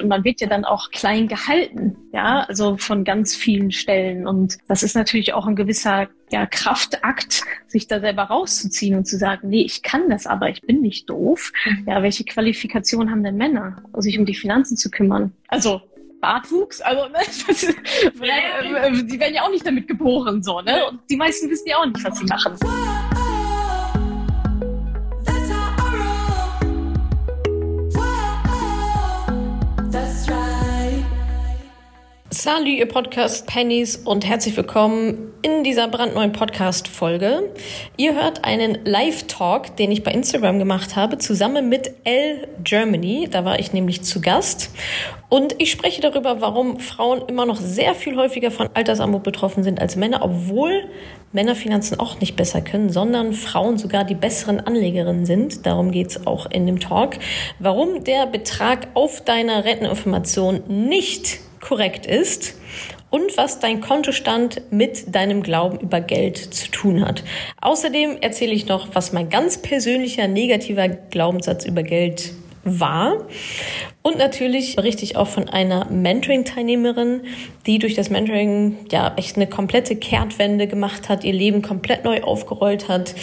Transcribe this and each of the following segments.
Und man wird ja dann auch klein gehalten, ja, also von ganz vielen Stellen. Und das ist natürlich auch ein gewisser ja, Kraftakt, sich da selber rauszuziehen und zu sagen, nee, ich kann das, aber ich bin nicht doof. Mhm. Ja, welche Qualifikation haben denn Männer, sich um die Finanzen zu kümmern? Also Bartwuchs, also ne, das, ja, äh, die werden ja auch nicht damit geboren, so, ne? Und die meisten wissen ja auch nicht, was sie machen. Salut, ihr Podcast Pennies und herzlich willkommen in dieser brandneuen Podcast-Folge. Ihr hört einen Live-Talk, den ich bei Instagram gemacht habe, zusammen mit L Germany. Da war ich nämlich zu Gast. Und ich spreche darüber, warum Frauen immer noch sehr viel häufiger von Altersarmut betroffen sind als Männer, obwohl Männer Finanzen auch nicht besser können, sondern Frauen sogar die besseren Anlegerinnen sind. Darum geht's auch in dem Talk. Warum der Betrag auf deiner Renteninformation nicht korrekt ist und was dein Kontostand mit deinem Glauben über Geld zu tun hat. Außerdem erzähle ich noch, was mein ganz persönlicher negativer Glaubenssatz über Geld war und natürlich berichte ich auch von einer Mentoring-Teilnehmerin, die durch das Mentoring ja echt eine komplette Kehrtwende gemacht hat, ihr Leben komplett neu aufgerollt hat,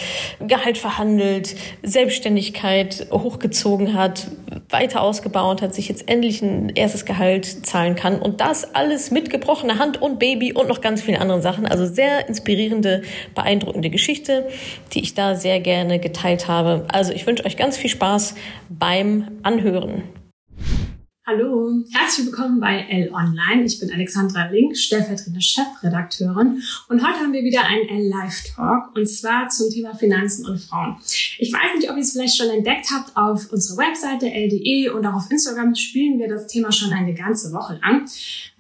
Gehalt verhandelt, Selbstständigkeit hochgezogen hat, weiter ausgebaut hat, sich jetzt endlich ein erstes Gehalt zahlen kann und das alles mit gebrochener Hand und Baby und noch ganz vielen anderen Sachen. Also sehr inspirierende, beeindruckende Geschichte, die ich da sehr gerne geteilt habe. Also ich wünsche euch ganz viel Spaß beim Anhören. Hallo, herzlich willkommen bei L Online. Ich bin Alexandra Link, stellvertretende Chefredakteurin und heute haben wir wieder einen L Live Talk und zwar zum Thema Finanzen und Frauen. Ich weiß nicht, ob ihr es vielleicht schon entdeckt habt auf unserer Webseite ld.de und auch auf Instagram spielen wir das Thema schon eine ganze Woche lang.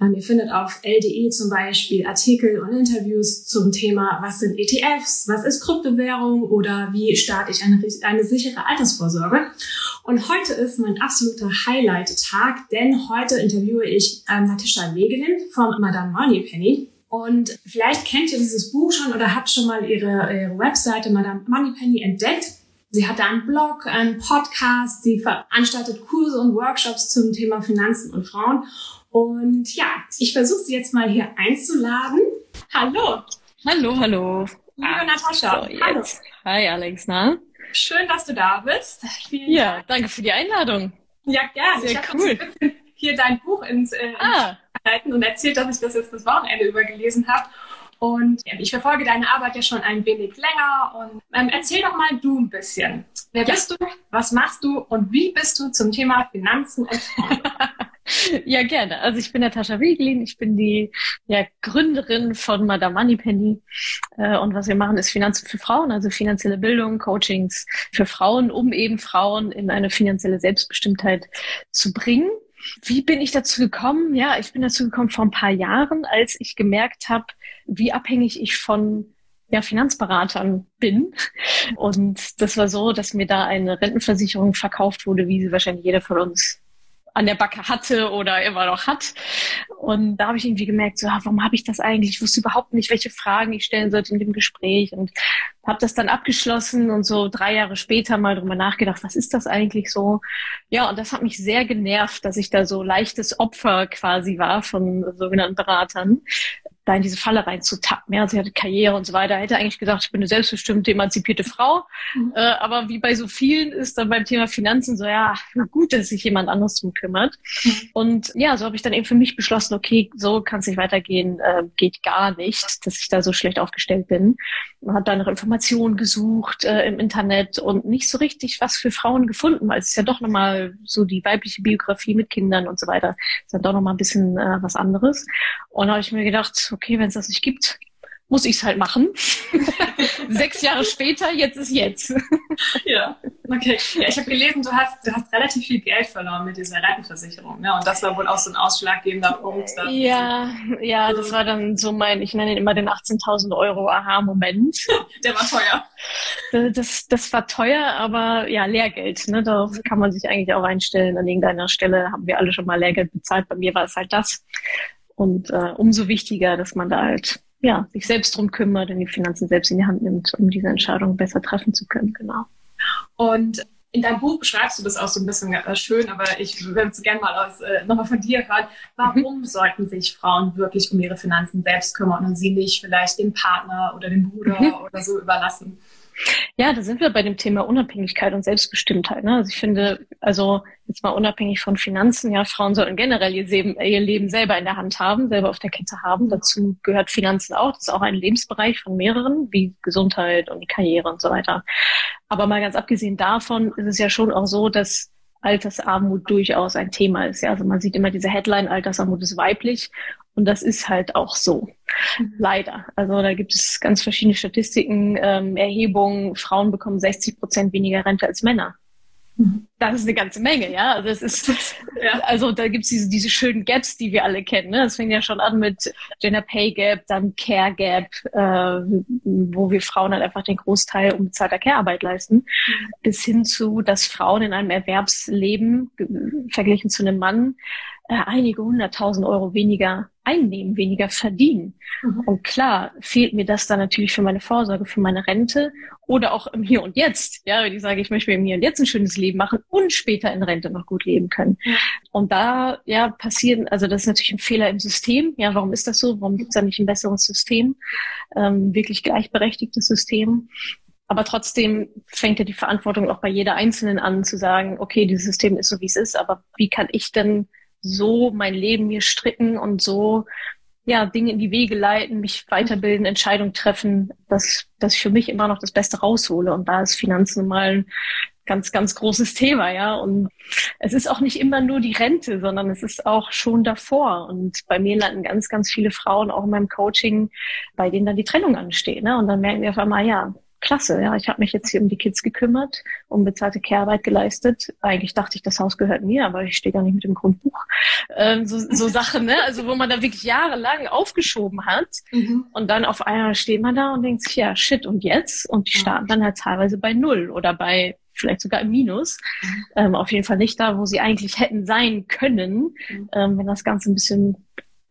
Ähm, ihr findet auf ld.de zum Beispiel Artikel und Interviews zum Thema, was sind ETFs, was ist Kryptowährung oder wie starte ich eine, eine sichere Altersvorsorge. Und heute ist mein absoluter Highlight-Tag, denn heute interviewe ich ähm, Natascha Wegelin von Madame Moneypenny. Und vielleicht kennt ihr dieses Buch schon oder habt schon mal ihre, ihre Webseite Madame Moneypenny entdeckt. Sie hat da einen Blog, einen Podcast, sie veranstaltet Kurse und Workshops zum Thema Finanzen und Frauen. Und ja, ich versuche sie jetzt mal hier einzuladen. Hallo. Hallo, hallo. Liebe ah, Natascha. So, hallo. Hi Alex, na? Schön, dass du da bist. Vielen ja, Dank. danke für die Einladung. Ja, gerne. Sehr ich cool. hier dein Buch ins äh, ah. und erzählt, dass ich das jetzt das Wochenende über gelesen habe. Und ja, ich verfolge deine Arbeit ja schon ein wenig länger. Und ähm, erzähl doch mal du ein bisschen. Wer ja. bist du? Was machst du? Und wie bist du zum Thema Finanzen und Ja, gerne. Also ich bin Natascha Wieglin, ich bin die ja, Gründerin von Madame Moneypenny. Äh, und was wir machen, ist Finanzen für Frauen, also finanzielle Bildung, Coachings für Frauen, um eben Frauen in eine finanzielle Selbstbestimmtheit zu bringen. Wie bin ich dazu gekommen? Ja, ich bin dazu gekommen vor ein paar Jahren, als ich gemerkt habe, wie abhängig ich von ja, Finanzberatern bin. Und das war so, dass mir da eine Rentenversicherung verkauft wurde, wie sie wahrscheinlich jeder von uns an der Backe hatte oder immer noch hat. Und da habe ich irgendwie gemerkt, so, ah, warum habe ich das eigentlich? Ich wusste überhaupt nicht, welche Fragen ich stellen sollte in dem Gespräch und habe das dann abgeschlossen und so drei Jahre später mal drüber nachgedacht, was ist das eigentlich so? Ja, und das hat mich sehr genervt, dass ich da so leichtes Opfer quasi war von sogenannten Beratern, da in diese Falle reinzutappen. Ja, sie hatte Karriere und so weiter. Hätte eigentlich gedacht, ich bin eine selbstbestimmte, emanzipierte Frau. Mhm. Äh, aber wie bei so vielen ist dann beim Thema Finanzen so, ja, gut, dass sich jemand anderes drum kümmert. Mhm. Und ja, so habe ich dann eben für mich beschlossen, okay, so kann es nicht weitergehen, äh, geht gar nicht, dass ich da so schlecht aufgestellt bin. Und habe dann nach Informationen gesucht äh, im Internet und nicht so richtig was für Frauen gefunden, weil es ist ja doch nochmal so die weibliche Biografie mit Kindern und so weiter, ist dann doch nochmal ein bisschen äh, was anderes. Und da habe ich mir gedacht, okay, wenn es das nicht gibt, muss ich es halt machen. Sechs Jahre später, jetzt ist jetzt. ja, okay. Ja, ich habe gelesen, du hast, du hast relativ viel Geld verloren mit dieser Rentenversicherung. Ne? Und das war wohl auch so ein ausschlaggebender Punkt. Ja, ja, das war dann so mein, ich nenne ihn immer den 18.000 Euro Aha-Moment. Der war teuer. Das, das war teuer, aber ja, Lehrgeld. Ne? Darauf kann man sich eigentlich auch einstellen. An irgendeiner Stelle haben wir alle schon mal Lehrgeld bezahlt. Bei mir war es halt das. Und äh, umso wichtiger, dass man da halt ja, sich selbst drum kümmert und die Finanzen selbst in die Hand nimmt, um diese Entscheidung besser treffen zu können, genau. Und in deinem Buch beschreibst du das auch so ein bisschen äh, schön, aber ich würde es gerne mal aus, äh, nochmal von dir hören. Warum mhm. sollten sich Frauen wirklich um ihre Finanzen selbst kümmern und sie nicht vielleicht dem Partner oder dem Bruder mhm. oder so überlassen? Ja, da sind wir bei dem Thema Unabhängigkeit und Selbstbestimmtheit. Ne? Also ich finde, also jetzt mal unabhängig von Finanzen, ja, Frauen sollten generell ihr Leben, ihr Leben selber in der Hand haben, selber auf der Kette haben. Dazu gehört Finanzen auch. Das ist auch ein Lebensbereich von mehreren, wie Gesundheit und Karriere und so weiter. Aber mal ganz abgesehen davon ist es ja schon auch so, dass Altersarmut durchaus ein Thema ist. Ja, also man sieht immer diese Headline, Altersarmut ist weiblich. Und das ist halt auch so. Mhm. Leider. Also da gibt es ganz verschiedene Statistiken, ähm, Erhebungen. Frauen bekommen 60 Prozent weniger Rente als Männer. Mhm. Das ist eine ganze Menge, ja. Also es ist, ja. also da gibt's diese, diese schönen Gaps, die wir alle kennen. Ne? Das fängt ja schon an mit Gender Pay Gap, dann Care Gap, äh, wo wir Frauen halt einfach den Großteil unbezahlter Care-Arbeit leisten, mhm. bis hin zu, dass Frauen in einem Erwerbsleben verglichen zu einem Mann äh, einige hunderttausend Euro weniger einnehmen, weniger verdienen. Mhm. Und klar fehlt mir das dann natürlich für meine Vorsorge, für meine Rente oder auch im Hier und Jetzt. Ja, wenn ich sage, ich möchte mir im Hier und Jetzt ein schönes Leben machen und später in Rente noch gut leben können. Mhm. Und da ja passieren, also das ist natürlich ein Fehler im System. Ja, warum ist das so? Warum gibt es da nicht ein besseres System? Ähm, wirklich gleichberechtigtes System. Aber trotzdem fängt ja die Verantwortung auch bei jeder Einzelnen an, zu sagen, okay, dieses System ist so, wie es ist, aber wie kann ich denn so mein Leben mir stricken und so ja, Dinge in die Wege leiten, mich weiterbilden, Entscheidungen treffen, dass, dass ich für mich immer noch das Beste raushole. Und da ist Finanzen mal ein ganz, ganz großes Thema, ja. Und es ist auch nicht immer nur die Rente, sondern es ist auch schon davor. Und bei mir landen ganz, ganz viele Frauen auch in meinem Coaching, bei denen dann die Trennung ansteht. Ne? Und dann merken wir auf einmal, ja, klasse, ja, ich habe mich jetzt hier um die Kids gekümmert, unbezahlte Care-Arbeit geleistet. Eigentlich dachte ich, das Haus gehört mir, aber ich stehe gar nicht mit dem Grundbuch. Ähm, so, so Sachen, ne? Also wo man da wirklich jahrelang aufgeschoben hat mhm. und dann auf einmal steht man da und denkt sich, ja, shit, und jetzt? Und die starten dann halt teilweise bei null oder bei vielleicht sogar im Minus. Mhm. Ähm, auf jeden Fall nicht da, wo sie eigentlich hätten sein können, mhm. ähm, wenn das Ganze ein bisschen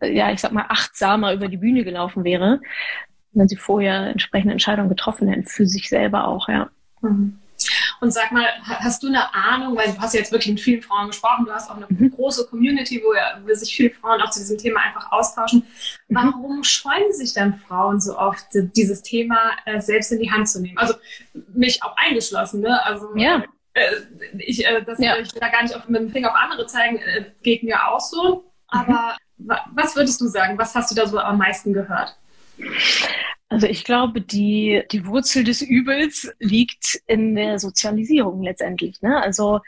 ja, ich sag mal, achtsamer über die Bühne gelaufen wäre wenn sie vorher entsprechende Entscheidungen getroffen hätten, für sich selber auch, ja. Mhm. Und sag mal, hast du eine Ahnung, weil du hast ja jetzt wirklich mit vielen Frauen gesprochen, du hast auch eine mhm. große Community, wo, ja, wo sich viele Frauen auch zu diesem Thema einfach austauschen. Mhm. Warum scheuen sich dann Frauen so oft, dieses Thema äh, selbst in die Hand zu nehmen? Also mich auch eingeschlossen, ne? Also ja. äh, ich, äh, das, ja. ich will da gar nicht auf, mit dem Finger auf andere zeigen, äh, geht mir auch so. Aber mhm. was würdest du sagen? Was hast du da so am meisten gehört? Also ich glaube, die, die Wurzel des Übels liegt in der Sozialisierung letztendlich. Ne? Also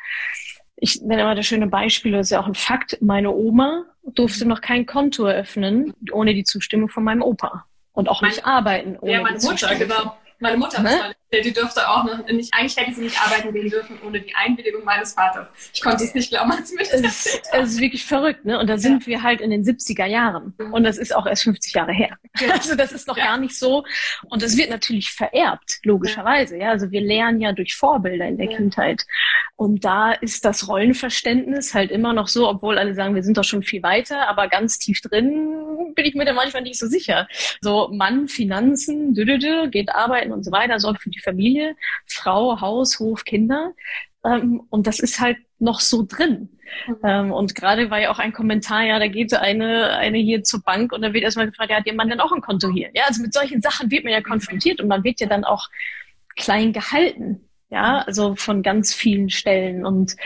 ich nenne immer das schöne Beispiel, das ist ja auch ein Fakt. Meine Oma durfte noch kein Konto eröffnen ohne die Zustimmung von meinem Opa. Und auch nicht arbeiten ohne ja, meine die Mutter, genau. Meine Mutter ne? Die dürfte auch noch nicht, eigentlich hätte sie nicht arbeiten gehen dürfen ohne die Einwilligung meines Vaters. Ich konnte es nicht glauben, als mir das es, ist, es ist wirklich verrückt, ne? Und da sind ja. wir halt in den 70er Jahren. Mhm. Und das ist auch erst 50 Jahre her. Ja. Also das ist noch ja. gar nicht so. Und das wird natürlich vererbt, logischerweise. Ja, also wir lernen ja durch Vorbilder in der Kindheit. Und da ist das Rollenverständnis halt immer noch so, obwohl alle sagen, wir sind doch schon viel weiter, aber ganz tief drin bin ich mir da manchmal nicht so sicher. So Mann, Finanzen, dü -dü -dü, geht arbeiten und so weiter, sorgt für die Familie, Frau, Haus, Hof, Kinder. Ähm, und das ist halt noch so drin. Mhm. Ähm, und gerade war ja auch ein Kommentar, ja, da geht eine, eine hier zur Bank und da wird erstmal gefragt, ja, hat ihr Mann denn auch ein Konto hier? Ja, also mit solchen Sachen wird man ja konfrontiert und man wird ja dann auch klein gehalten. Ja, also von ganz vielen Stellen. Und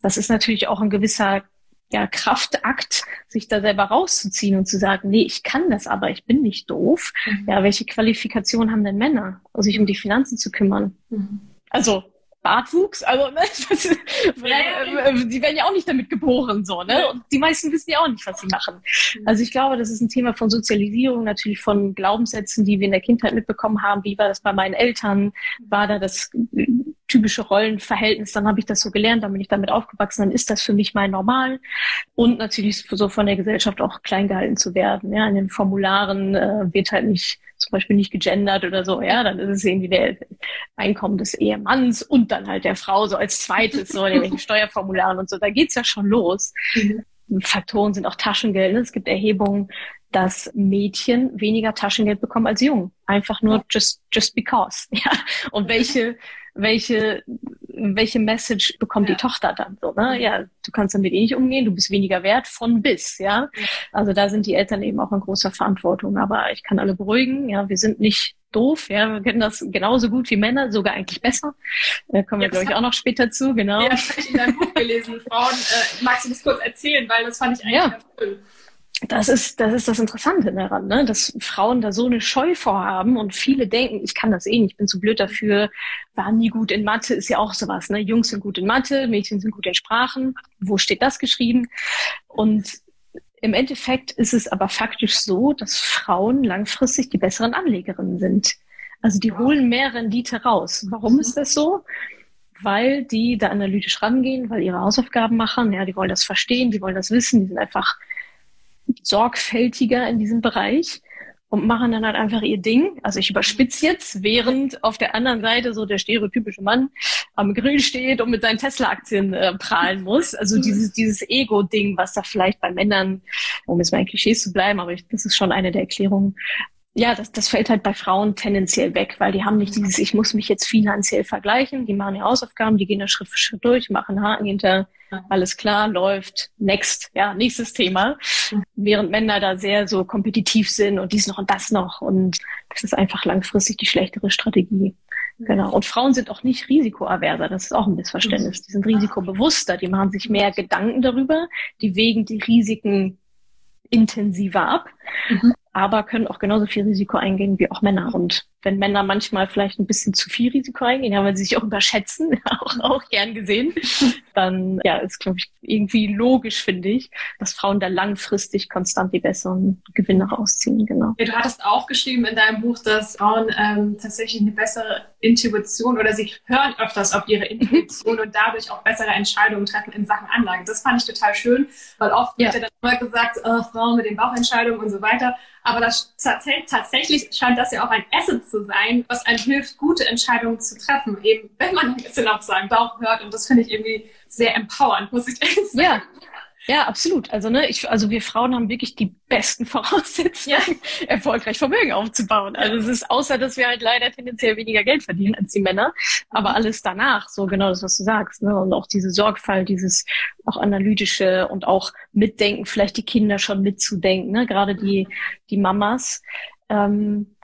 das ist natürlich auch ein gewisser ja, Kraftakt, sich da selber rauszuziehen und zu sagen, nee, ich kann das aber, ich bin nicht doof. Mhm. Ja, welche Qualifikation haben denn Männer, sich um die Finanzen zu kümmern? Mhm. Also Bartwuchs, also ne, das, äh, die werden ja auch nicht damit geboren, so, ne? Und die meisten wissen ja auch nicht, was sie machen. Mhm. Also ich glaube, das ist ein Thema von Sozialisierung, natürlich von Glaubenssätzen, die wir in der Kindheit mitbekommen haben. Wie war das bei meinen Eltern? War da das typische Rollenverhältnis, dann habe ich das so gelernt, dann bin ich damit aufgewachsen, dann ist das für mich mein Normal. Und natürlich so von der Gesellschaft auch klein gehalten zu werden. Ja, in den Formularen äh, wird halt nicht zum Beispiel nicht gegendert oder so, ja, dann ist es irgendwie der Einkommen des Ehemanns und dann halt der Frau so als zweites, so in irgendwelchen Steuerformularen und so. Da geht's ja schon los. Mhm. Faktoren sind auch Taschengeld. Ne? Es gibt Erhebungen, dass Mädchen weniger Taschengeld bekommen als Jungen. Einfach nur just, just because. Ja. Und welche welche welche Message bekommt ja. die Tochter dann so, ne? Ja, du kannst damit eh nicht umgehen, du bist weniger wert von bis, ja. Also da sind die Eltern eben auch in großer Verantwortung. Aber ich kann alle beruhigen, ja, wir sind nicht doof, ja, wir kennen das genauso gut wie Männer, sogar eigentlich besser. Da kommen wir, glaube ich, auch noch später zu, genau. Ja, das habe ich in deinem Buch gelesen, Frauen. Äh, magst du das kurz erzählen, weil das fand ich eigentlich ja. ganz cool das ist, das ist das Interessante daran, ne? dass Frauen da so eine Scheu vorhaben und viele denken, ich kann das eh nicht, ich bin zu blöd dafür, war nie gut in Mathe, ist ja auch sowas, ne? Jungs sind gut in Mathe, Mädchen sind gut in Sprachen. Wo steht das geschrieben? Und im Endeffekt ist es aber faktisch so, dass Frauen langfristig die besseren Anlegerinnen sind. Also die holen mehr Rendite raus. Warum mhm. ist das so? Weil die da analytisch rangehen, weil ihre Hausaufgaben machen, ja, die wollen das verstehen, die wollen das wissen, die sind einfach sorgfältiger in diesem Bereich und machen dann halt einfach ihr Ding. Also ich überspitze jetzt, während auf der anderen Seite so der stereotypische Mann am Grill steht und mit seinen Tesla-Aktien äh, prahlen muss. Also dieses, dieses Ego-Ding, was da vielleicht bei Männern, um jetzt mal in Klischees zu bleiben, aber ich, das ist schon eine der Erklärungen, ja, das, das fällt halt bei Frauen tendenziell weg, weil die haben nicht dieses, ich muss mich jetzt finanziell vergleichen, die machen ihre Hausaufgaben, die gehen da Schritt für Schritt durch, machen Haken hinter, alles klar, läuft, next, ja, nächstes Thema. Während Männer da sehr so kompetitiv sind und dies noch und das noch und das ist einfach langfristig die schlechtere Strategie. Genau. Und Frauen sind auch nicht risikoaverser. Das ist auch ein Missverständnis. Die sind risikobewusster. Die machen sich mehr Gedanken darüber. Die wägen die Risiken intensiver ab. Mhm aber können auch genauso viel Risiko eingehen wie auch Männer. Und wenn Männer manchmal vielleicht ein bisschen zu viel Risiko eingehen, ja, weil sie sich auch überschätzen, auch, auch gern gesehen, dann ja, ist, glaube ich, irgendwie logisch, finde ich, dass Frauen da langfristig konstant die besseren Gewinne rausziehen, genau. Ja, du hattest auch geschrieben in deinem Buch, dass Frauen ähm, tatsächlich eine bessere Intuition oder sie hören öfters auf ihre Intuition und dadurch auch bessere Entscheidungen treffen in Sachen Anlagen. Das fand ich total schön, weil oft ja. wird ja dann immer gesagt, äh, Frauen mit den Bauchentscheidungen und so weiter. Aber das, tatsächlich scheint das ja auch ein Asset zu sein, was einem hilft, gute Entscheidungen zu treffen. Eben, wenn man ein bisschen auf seinen Bauch hört. Und das finde ich irgendwie sehr empowernd, muss ich ehrlich sagen. Ja, ja, absolut. Also ne, ich, also wir Frauen haben wirklich die besten Voraussetzungen, ja. erfolgreich Vermögen aufzubauen. Also es ist außer, dass wir halt leider tendenziell weniger Geld verdienen als die Männer, aber mhm. alles danach, so genau das, was du sagst, ne, und auch diese Sorgfalt, dieses auch analytische und auch mitdenken, vielleicht die Kinder schon mitzudenken, ne, gerade die die Mamas. Ähm,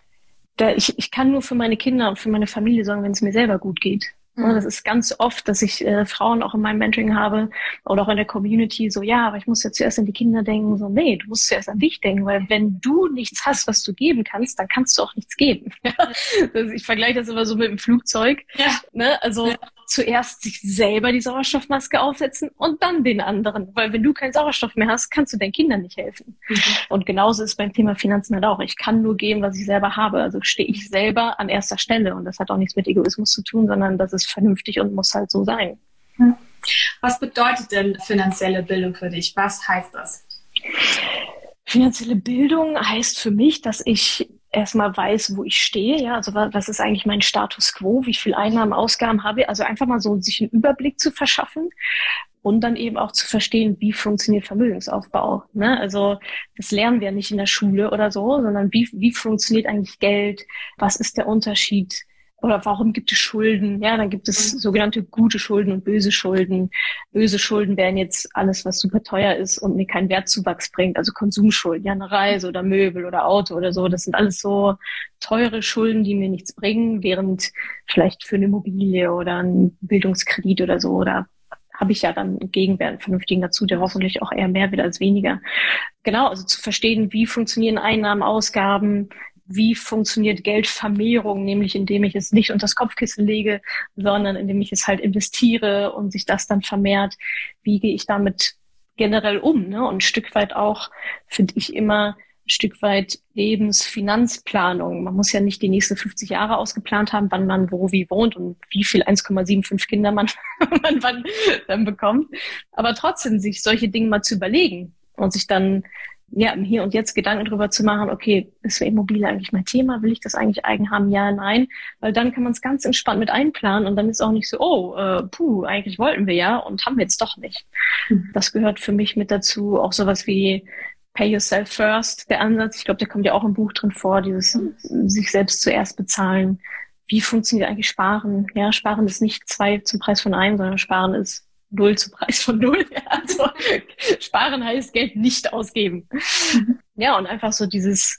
da, ich, ich kann nur für meine Kinder und für meine Familie sorgen, wenn es mir selber gut geht. Mhm. Das ist ganz oft, dass ich äh, Frauen auch in meinem Mentoring habe oder auch in der Community so, ja, aber ich muss ja zuerst an die Kinder denken. So, nee, du musst zuerst an dich denken, weil wenn du nichts hast, was du geben kannst, dann kannst du auch nichts geben. ich vergleiche das immer so mit dem Flugzeug. Ja. Ne? Also ja. Zuerst sich selber die Sauerstoffmaske aufsetzen und dann den anderen. Weil wenn du keinen Sauerstoff mehr hast, kannst du deinen Kindern nicht helfen. Mhm. Und genauso ist beim Thema Finanzen halt auch. Ich kann nur geben, was ich selber habe. Also stehe ich selber an erster Stelle. Und das hat auch nichts mit Egoismus zu tun, sondern das ist vernünftig und muss halt so sein. Hm. Was bedeutet denn finanzielle Bildung für dich? Was heißt das? Finanzielle Bildung heißt für mich, dass ich erstmal weiß, wo ich stehe, ja, also was ist eigentlich mein Status quo, wie viel Einnahmen, Ausgaben habe also einfach mal so sich einen Überblick zu verschaffen und dann eben auch zu verstehen, wie funktioniert Vermögensaufbau. Ne? Also das lernen wir nicht in der Schule oder so, sondern wie, wie funktioniert eigentlich Geld, was ist der Unterschied oder warum gibt es Schulden? Ja, dann gibt es mhm. sogenannte gute Schulden und böse Schulden. Böse Schulden wären jetzt alles, was super teuer ist und mir keinen Wertzuwachs bringt. Also Konsumschulden, ja, eine Reise oder Möbel oder Auto oder so. Das sind alles so teure Schulden, die mir nichts bringen, während vielleicht für eine Immobilie oder ein Bildungskredit oder so oder habe ich ja dann einen Gegenwert, einen vernünftigen dazu, der hoffentlich auch eher mehr wird als weniger. Genau, also zu verstehen, wie funktionieren Einnahmen, Ausgaben, wie funktioniert Geldvermehrung, nämlich indem ich es nicht unter das Kopfkissen lege, sondern indem ich es halt investiere und sich das dann vermehrt. Wie gehe ich damit generell um? Ne? Und ein Stück weit auch, finde ich immer, ein Stück weit Lebensfinanzplanung. Man muss ja nicht die nächsten 50 Jahre ausgeplant haben, wann man wo wie wohnt und wie viel 1,75 Kinder man, man wann dann bekommt. Aber trotzdem sich solche Dinge mal zu überlegen und sich dann ja, im Hier und Jetzt Gedanken darüber zu machen, okay, ist für Immobilie eigentlich mein Thema? Will ich das eigentlich eigen haben? Ja, nein. Weil dann kann man es ganz entspannt mit einplanen und dann ist auch nicht so, oh, äh, puh, eigentlich wollten wir ja und haben wir jetzt doch nicht. Mhm. Das gehört für mich mit dazu. Auch sowas wie Pay Yourself First, der Ansatz. Ich glaube, der kommt ja auch im Buch drin vor, dieses mhm. sich selbst zuerst bezahlen. wie funktioniert eigentlich Sparen? Ja, Sparen ist nicht zwei zum Preis von einem, sondern Sparen ist null zum Preis von null. Also, sparen heißt Geld nicht ausgeben. Mhm. Ja, und einfach so dieses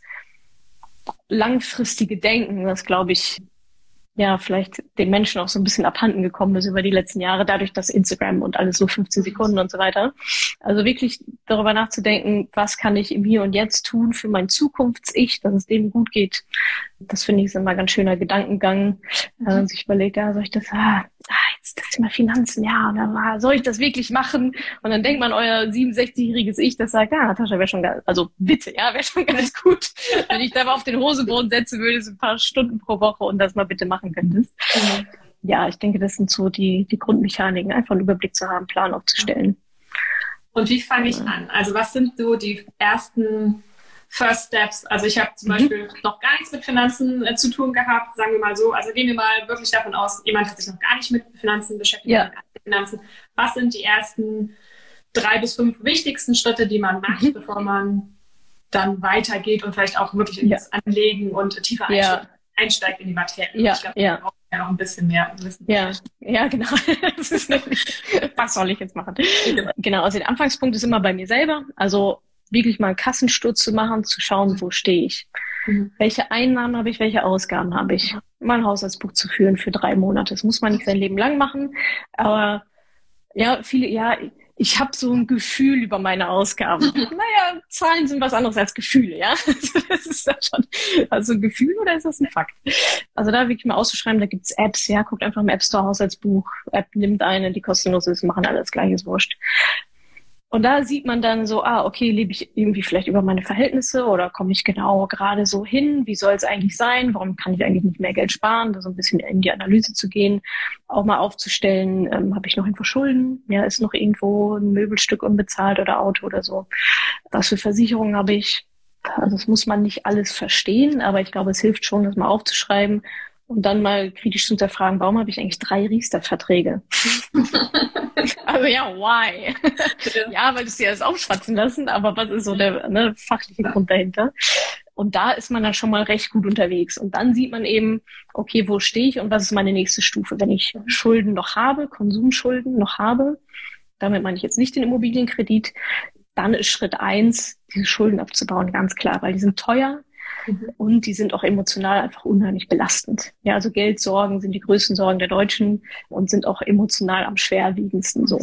langfristige Denken, was glaube ich ja vielleicht den Menschen auch so ein bisschen abhanden gekommen ist über die letzten Jahre, dadurch, dass Instagram und alles so 15 Sekunden und so weiter. Also wirklich darüber nachzudenken, was kann ich im Hier und Jetzt tun für mein Zukunfts-Ich, dass es dem gut geht. Das finde ich ist immer ganz schöner Gedankengang. Mhm. Äh, sich überlegt, ja, soll ich das, ah, jetzt das Thema Finanzen, ja, und dann, ah, soll ich das wirklich machen? Und dann denkt man, euer 67-jähriges Ich, das sagt, ja, Natascha wäre schon ganz, also bitte, ja, wäre schon ganz gut, wenn ich da mal auf den Hosenboden setzen würde, so ein paar Stunden pro Woche und das mal bitte machen könntest. Mhm. Ja, ich denke, das sind so die, die Grundmechaniken, einfach einen Überblick zu haben, Plan aufzustellen. Und wie fange ich an? Also was sind so die ersten First Steps. Also ich habe zum mhm. Beispiel noch gar nichts mit Finanzen äh, zu tun gehabt, sagen wir mal so. Also gehen wir mal wirklich davon aus, jemand hat sich noch gar nicht mit Finanzen beschäftigt, ja. mit Finanzen. Was sind die ersten drei bis fünf wichtigsten Schritte, die man macht, mhm. bevor man dann weitergeht und vielleicht auch wirklich ins ja. Anlegen und tiefer ja. einsteigt in die Materie. Ja, ich glaube, ja. braucht ja noch ein bisschen mehr Wissen. Ja, ja, genau. was soll ich jetzt machen? Genau, also der Anfangspunkt ist immer bei mir selber. Also wirklich mal einen Kassensturz zu machen, zu schauen, wo stehe ich. Mhm. Welche Einnahmen habe ich, welche Ausgaben habe ich? Mal ein Haushaltsbuch zu führen für drei Monate. Das muss man nicht sein Leben lang machen, aber ja, viele, ja, ich habe so ein Gefühl über meine Ausgaben. naja, Zahlen sind was anderes als Gefühle, ja. das ist dann schon also ein Gefühl oder ist das ein Fakt? Also da wirklich mal auszuschreiben, da gibt's Apps, ja, guckt einfach im App Store Haushaltsbuch, App nimmt eine, die kostenlos ist, machen alles gleiches wurscht. Und da sieht man dann so, ah, okay, lebe ich irgendwie vielleicht über meine Verhältnisse oder komme ich genau gerade so hin? Wie soll es eigentlich sein? Warum kann ich eigentlich nicht mehr Geld sparen? Da so ein bisschen in die Analyse zu gehen, auch mal aufzustellen, ähm, habe ich noch irgendwo Schulden? Ja, ist noch irgendwo ein Möbelstück unbezahlt oder Auto oder so? Was für Versicherungen habe ich? Also das muss man nicht alles verstehen, aber ich glaube, es hilft schon, das mal aufzuschreiben und dann mal kritisch zu hinterfragen, warum habe ich eigentlich drei Riester-Verträge? also ja, why? ja, weil du es dir erst aufschwatzen lassen, aber was ist so der ne, fachliche Grund dahinter? Und da ist man dann schon mal recht gut unterwegs. Und dann sieht man eben, okay, wo stehe ich und was ist meine nächste Stufe? Wenn ich Schulden noch habe, Konsumschulden noch habe, damit meine ich jetzt nicht den Immobilienkredit, dann ist Schritt eins, diese Schulden abzubauen, ganz klar, weil die sind teuer, Mhm. Und die sind auch emotional einfach unheimlich belastend. Ja, also Geldsorgen sind die größten Sorgen der Deutschen und sind auch emotional am schwerwiegendsten so.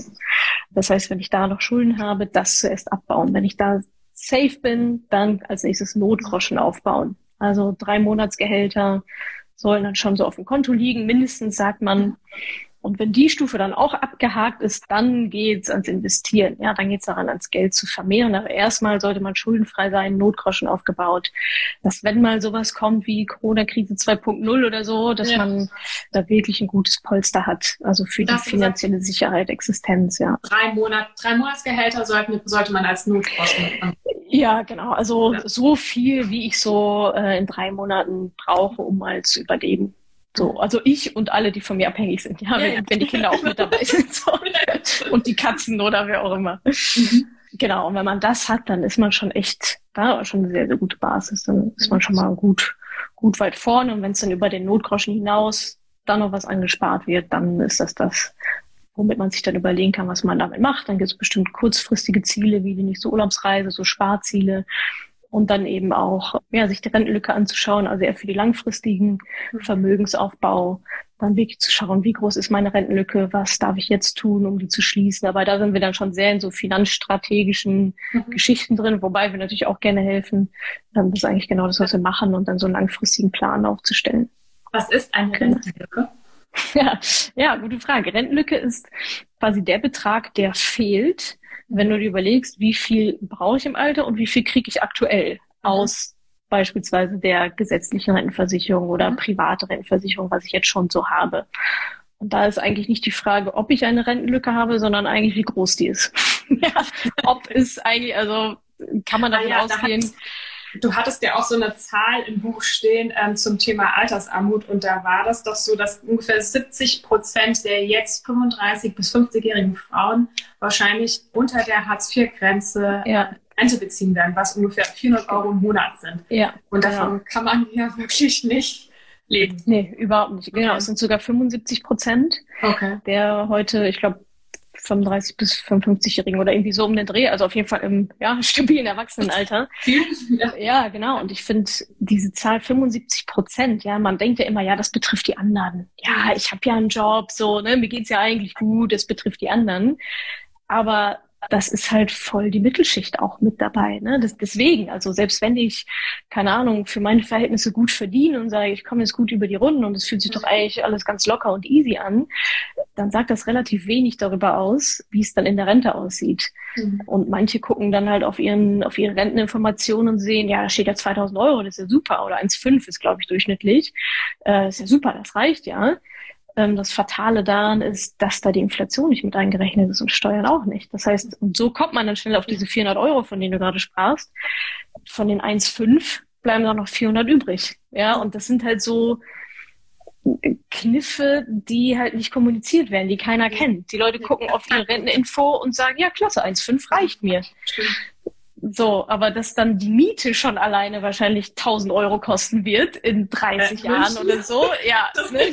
Das heißt, wenn ich da noch Schulden habe, das zuerst abbauen. Wenn ich da safe bin, dann als nächstes Notgroschen aufbauen. Also drei Monatsgehälter sollen dann schon so auf dem Konto liegen. Mindestens sagt man, und wenn die Stufe dann auch abgehakt ist, dann geht's ans Investieren. Ja, dann geht's daran, ans Geld zu vermehren. Aber erstmal sollte man schuldenfrei sein, Notgroschen aufgebaut. Dass wenn mal sowas kommt wie Corona-Krise 2.0 oder so, dass ja. man da wirklich ein gutes Polster hat. Also für das die finanzielle Sicherheit, Existenz, ja. Drei Monate, drei Monatsgehälter sollten, sollte man als Notgroschen ja, genau. Also ja. so viel, wie ich so äh, in drei Monaten brauche, um mal zu überleben. So, also ich und alle, die von mir abhängig sind, ja, ja, wenn, ja. wenn, die Kinder auch mit dabei sind. So. und die Katzen oder wer auch immer. Mhm. Genau, und wenn man das hat, dann ist man schon echt, da schon eine sehr, sehr gute Basis. Dann ist man schon mal gut, gut weit vorne. Und wenn es dann über den Notgroschen hinaus dann noch was angespart wird, dann ist das das, womit man sich dann überlegen kann, was man damit macht. Dann gibt es bestimmt kurzfristige Ziele, wie die nächste Urlaubsreise, so Sparziele und dann eben auch ja, sich die Rentenlücke anzuschauen, also eher für die langfristigen mhm. Vermögensaufbau, dann wirklich zu schauen, wie groß ist meine Rentenlücke, was darf ich jetzt tun, um die zu schließen. Aber da sind wir dann schon sehr in so finanzstrategischen mhm. Geschichten drin, wobei wir natürlich auch gerne helfen. Das ist eigentlich genau das, was wir machen und dann so einen langfristigen Plan aufzustellen. Was ist eine genau. Rentenlücke? Ja, ja, gute Frage. Rentenlücke ist quasi der Betrag, der fehlt, wenn du dir überlegst, wie viel brauche ich im Alter und wie viel kriege ich aktuell aus beispielsweise der gesetzlichen Rentenversicherung oder mhm. private Rentenversicherung, was ich jetzt schon so habe. Und da ist eigentlich nicht die Frage, ob ich eine Rentenlücke habe, sondern eigentlich, wie groß die ist. ja, ob es eigentlich, also kann man davon ah ja, ausgehen. Da Du hattest ja auch so eine Zahl im Buch stehen ähm, zum Thema Altersarmut und da war das doch so, dass ungefähr 70 Prozent der jetzt 35 bis 50-jährigen Frauen wahrscheinlich unter der Hartz-IV-Grenze ja. Rente beziehen werden, was ungefähr 400 Euro im Monat sind. Ja. Und davon ja. kann man ja wirklich nicht leben? Nee, überhaupt nicht. Genau, es sind sogar 75 Prozent Okay. der heute, ich glaube, 35 bis 55-Jährigen oder irgendwie so um den Dreh, also auf jeden Fall im ja, stabilen Erwachsenenalter. Ja. Ja, genau. Und ich finde diese Zahl 75 Prozent, ja, man denkt ja immer, ja, das betrifft die anderen. Ja, ich habe ja einen Job, so, ne, mir geht's ja eigentlich gut, es betrifft die anderen. Aber das ist halt voll die Mittelschicht auch mit dabei. Ne? Das, deswegen, also selbst wenn ich, keine Ahnung, für meine Verhältnisse gut verdiene und sage, ich komme jetzt gut über die Runden und es fühlt sich doch eigentlich alles ganz locker und easy an, dann sagt das relativ wenig darüber aus, wie es dann in der Rente aussieht. Mhm. Und manche gucken dann halt auf ihren, auf ihre Renteninformationen und sehen, ja, da steht ja 2000 Euro, das ist ja super. Oder 1,5 ist, glaube ich, durchschnittlich. Äh, ist ja super, das reicht ja. Ähm, das Fatale daran ist, dass da die Inflation nicht mit eingerechnet ist und Steuern auch nicht. Das heißt, und so kommt man dann schnell auf diese 400 Euro, von denen du gerade sprachst. Von den 1,5 bleiben dann noch 400 übrig. Ja, und das sind halt so Kniffe, die halt nicht kommuniziert werden, die keiner kennt. Die Leute gucken auf ihre Renteninfo und sagen, ja, klasse, 1,5 reicht mir. Stimmt. So, aber dass dann die Miete schon alleine wahrscheinlich 1000 Euro kosten wird in 30 Äh, Jahren oder so, ja. Das ne?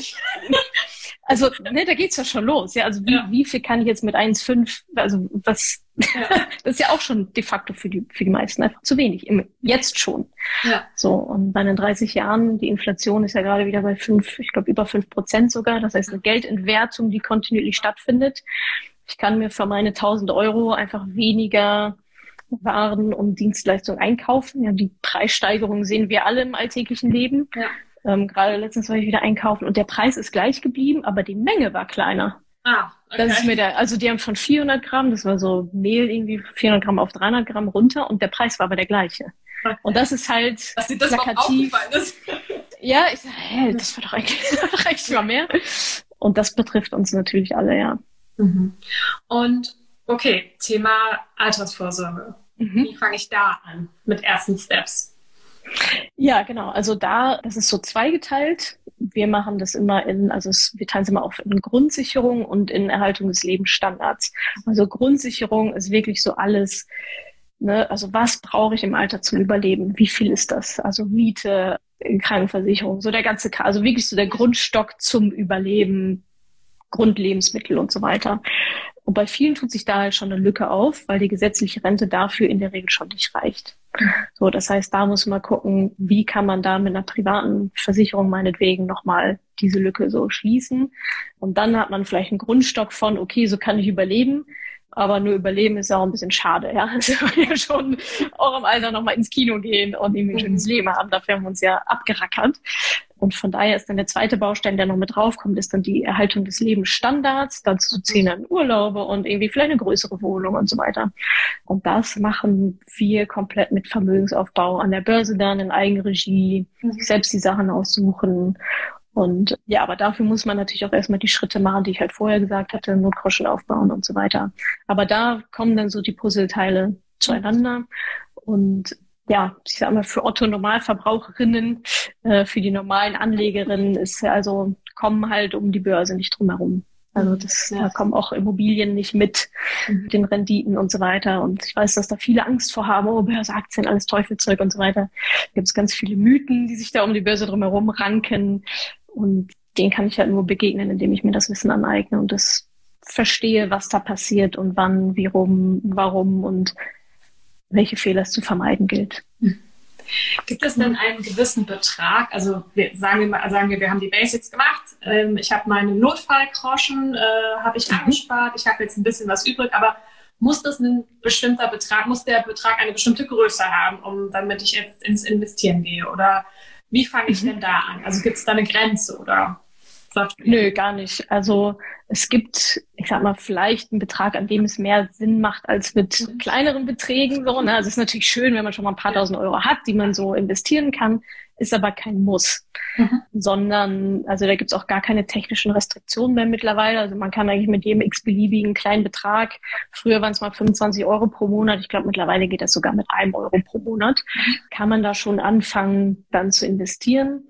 Also, ne, da geht's ja schon los. Ja, also wie, Ja. wie viel kann ich jetzt mit 1,5, also was, Ja. das ist ja auch schon de facto für die, für die meisten einfach zu wenig. Im, jetzt schon. Ja. So, und bei den 30 Jahren, die Inflation ist ja gerade wieder bei fünf, ich glaube über fünf Prozent sogar. Das heißt, eine Geldentwertung, die kontinuierlich stattfindet. Ich kann mir für meine 1000 Euro einfach weniger Waren und Dienstleistungen einkaufen. Ja, die Preissteigerung sehen wir alle im alltäglichen Leben. Ja. Ähm, gerade letztens war ich wieder einkaufen und der Preis ist gleich geblieben, aber die Menge war kleiner. Ah, okay. Das ist mir der, also die haben von 400 Gramm, das war so Mehl irgendwie 400 Gramm auf 300 Gramm runter und der Preis war aber der gleiche. Okay. Und das ist halt Dass dir das plakativ. ist. Ja, ich sag, hä, das war doch eigentlich, reicht mal mehr. Und das betrifft uns natürlich alle, ja. Mhm. Und okay, Thema Altersvorsorge. Mhm. Wie fange ich da an mit ersten Steps? Ja, genau. Also da, das ist so zweigeteilt. Wir machen das immer in, also es, wir teilen es immer auf in Grundsicherung und in Erhaltung des Lebensstandards. Also Grundsicherung ist wirklich so alles, ne, also was brauche ich im Alter zum Überleben? Wie viel ist das? Also Miete, Krankenversicherung, so der ganze, also wirklich so der Grundstock zum Überleben, Grundlebensmittel und so weiter. Und bei vielen tut sich da halt schon eine Lücke auf, weil die gesetzliche Rente dafür in der Regel schon nicht reicht. So, das heißt, da muss man gucken, wie kann man da mit einer privaten Versicherung meinetwegen nochmal diese Lücke so schließen. Und dann hat man vielleicht einen Grundstock von, okay, so kann ich überleben. Aber nur überleben ist ja auch ein bisschen schade, ja. Also wir schon auch im Alter nochmal ins Kino gehen und irgendwie ein schönes Leben haben. Dafür haben wir uns ja abgerackert. Und von daher ist dann der zweite Baustein, der noch mit draufkommt, ist dann die Erhaltung des Lebensstandards. Dazu zählen dann Urlaube und irgendwie vielleicht eine größere Wohnung und so weiter. Und das machen wir komplett mit Vermögensaufbau an der Börse dann in Eigenregie, sich selbst die Sachen aussuchen. Und ja, aber dafür muss man natürlich auch erstmal die Schritte machen, die ich halt vorher gesagt hatte, Notgroschen aufbauen und so weiter. Aber da kommen dann so die Puzzleteile zueinander. Und ja, ich sag mal, für Otto Normalverbraucherinnen, äh, für die normalen Anlegerinnen ist ja also, kommen halt um die Börse nicht drum herum. Also das, Ja. da kommen auch Immobilien nicht mit, Mhm. den Renditen und so weiter. Und ich weiß, dass da viele Angst vor haben, oh, Börse, Aktien, alles Teufelzeug und so weiter. Da gibt es ganz viele Mythen, die sich da um die Börse drumherum ranken. Und denen kann ich halt nur begegnen, indem ich mir das Wissen aneigne und das verstehe, was da passiert und wann, wie rum, warum und welche Fehler es zu vermeiden gilt. Gibt es denn einen gewissen Betrag? Also wir, sagen wir mal, sagen wir, wir haben die Basics gemacht. Ähm, ich habe meine Notfallgroschen, äh, habe ich Mhm. angespart. Ich habe jetzt ein bisschen was übrig, aber muss das ein bestimmter Betrag, muss der Betrag eine bestimmte Größe haben, um damit ich jetzt ins Investieren gehe? Oder wie fange ich Mhm. denn da an? Also gibt es da eine Grenze oder? Sagst Nö, gar nicht. Also es gibt, ich sag mal, vielleicht einen Betrag, an dem es mehr Sinn macht als mit Mhm. kleineren Beträgen. So, ne? Also es ist natürlich schön, wenn man schon mal ein paar tausend Euro hat, die man so investieren kann, ist aber kein Muss. Mhm. Sondern, also da gibt's auch gar keine technischen Restriktionen mehr mittlerweile. Also man kann eigentlich mit jedem x-beliebigen kleinen Betrag, früher waren es mal 25 Euro pro Monat, ich glaube mittlerweile geht das sogar mit einem Euro pro Monat, kann man da schon anfangen, dann zu investieren.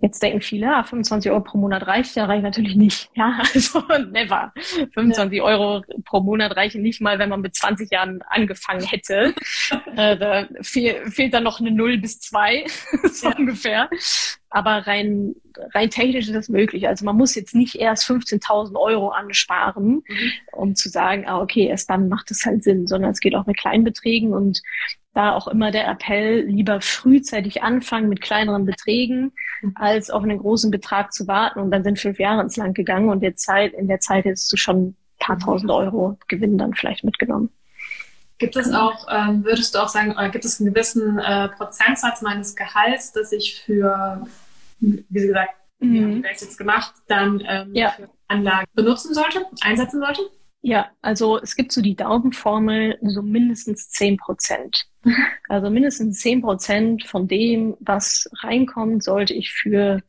Jetzt denken viele, ja, 25 Euro pro Monat reicht ja, reicht natürlich nicht. Ja, also never. 25 Euro pro Monat reichen nicht mal, wenn man mit 20 Jahren angefangen hätte. äh, da fehl, fehlt dann noch eine 0 bis 2, so Ja. Ungefähr. Aber rein, rein technisch ist das möglich. Also man muss jetzt nicht erst 15.000 Euro ansparen, mhm. um zu sagen, ah, okay, erst dann macht es halt Sinn, sondern es geht auch mit kleinen Beträgen und da auch immer der Appell, lieber frühzeitig anfangen mit kleineren Beträgen, mhm. als auf einen großen Betrag zu warten. Und dann sind fünf Jahre ins Land gegangen und der Zeit, in der Zeit hättest du schon ein paar tausend Euro Gewinn dann vielleicht mitgenommen. Gibt es auch, ähm, würdest du auch sagen, oder gibt es einen gewissen äh, Prozentsatz meines Gehalts, das ich für, wie gesagt, mhm. das jetzt gemacht, dann ähm, ja. für Anlagen benutzen sollte, einsetzen sollte? Ja, also es gibt so die Daumenformel, so mindestens zehn Prozent. Also mindestens zehn Prozent von dem, was reinkommt, sollte ich für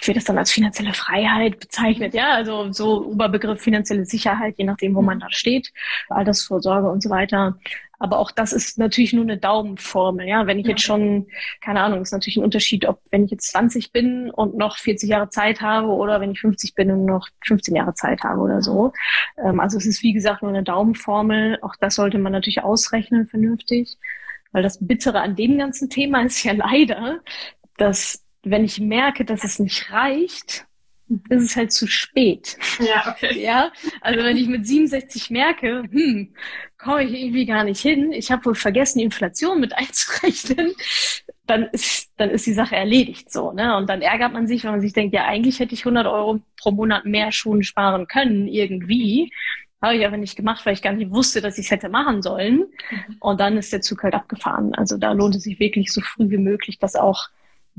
ich wird das dann als finanzielle Freiheit bezeichnet, ja, also so Oberbegriff finanzielle Sicherheit, je nachdem, wo man da steht, Altersvorsorge und so weiter. Aber auch das ist natürlich nur eine Daumenformel, ja. Wenn ich jetzt schon, keine Ahnung, ist natürlich ein Unterschied, ob wenn ich jetzt 20 bin und noch 40 Jahre Zeit habe oder wenn ich 50 bin und noch 15 Jahre Zeit habe oder so. Ähm, also es ist wie gesagt nur eine Daumenformel. Auch das sollte man natürlich ausrechnen vernünftig. Weil das Bittere an dem ganzen Thema ist ja leider, dass wenn ich merke, dass es nicht reicht, ist es halt zu spät. Ja, okay. Ja, also wenn ich mit 67 merke, hm, komme ich irgendwie gar nicht hin, ich habe wohl vergessen, die Inflation mit einzurechnen, dann ist, dann ist die Sache erledigt so, ne? Und dann ärgert man sich, wenn man sich denkt, ja, eigentlich hätte ich 100 Euro pro Monat mehr schon sparen können, irgendwie. Habe ich aber nicht gemacht, weil ich gar nicht wusste, dass ich es hätte machen sollen. Mhm. Und dann ist der Zug halt abgefahren. Also da lohnt es sich wirklich so früh wie möglich, das auch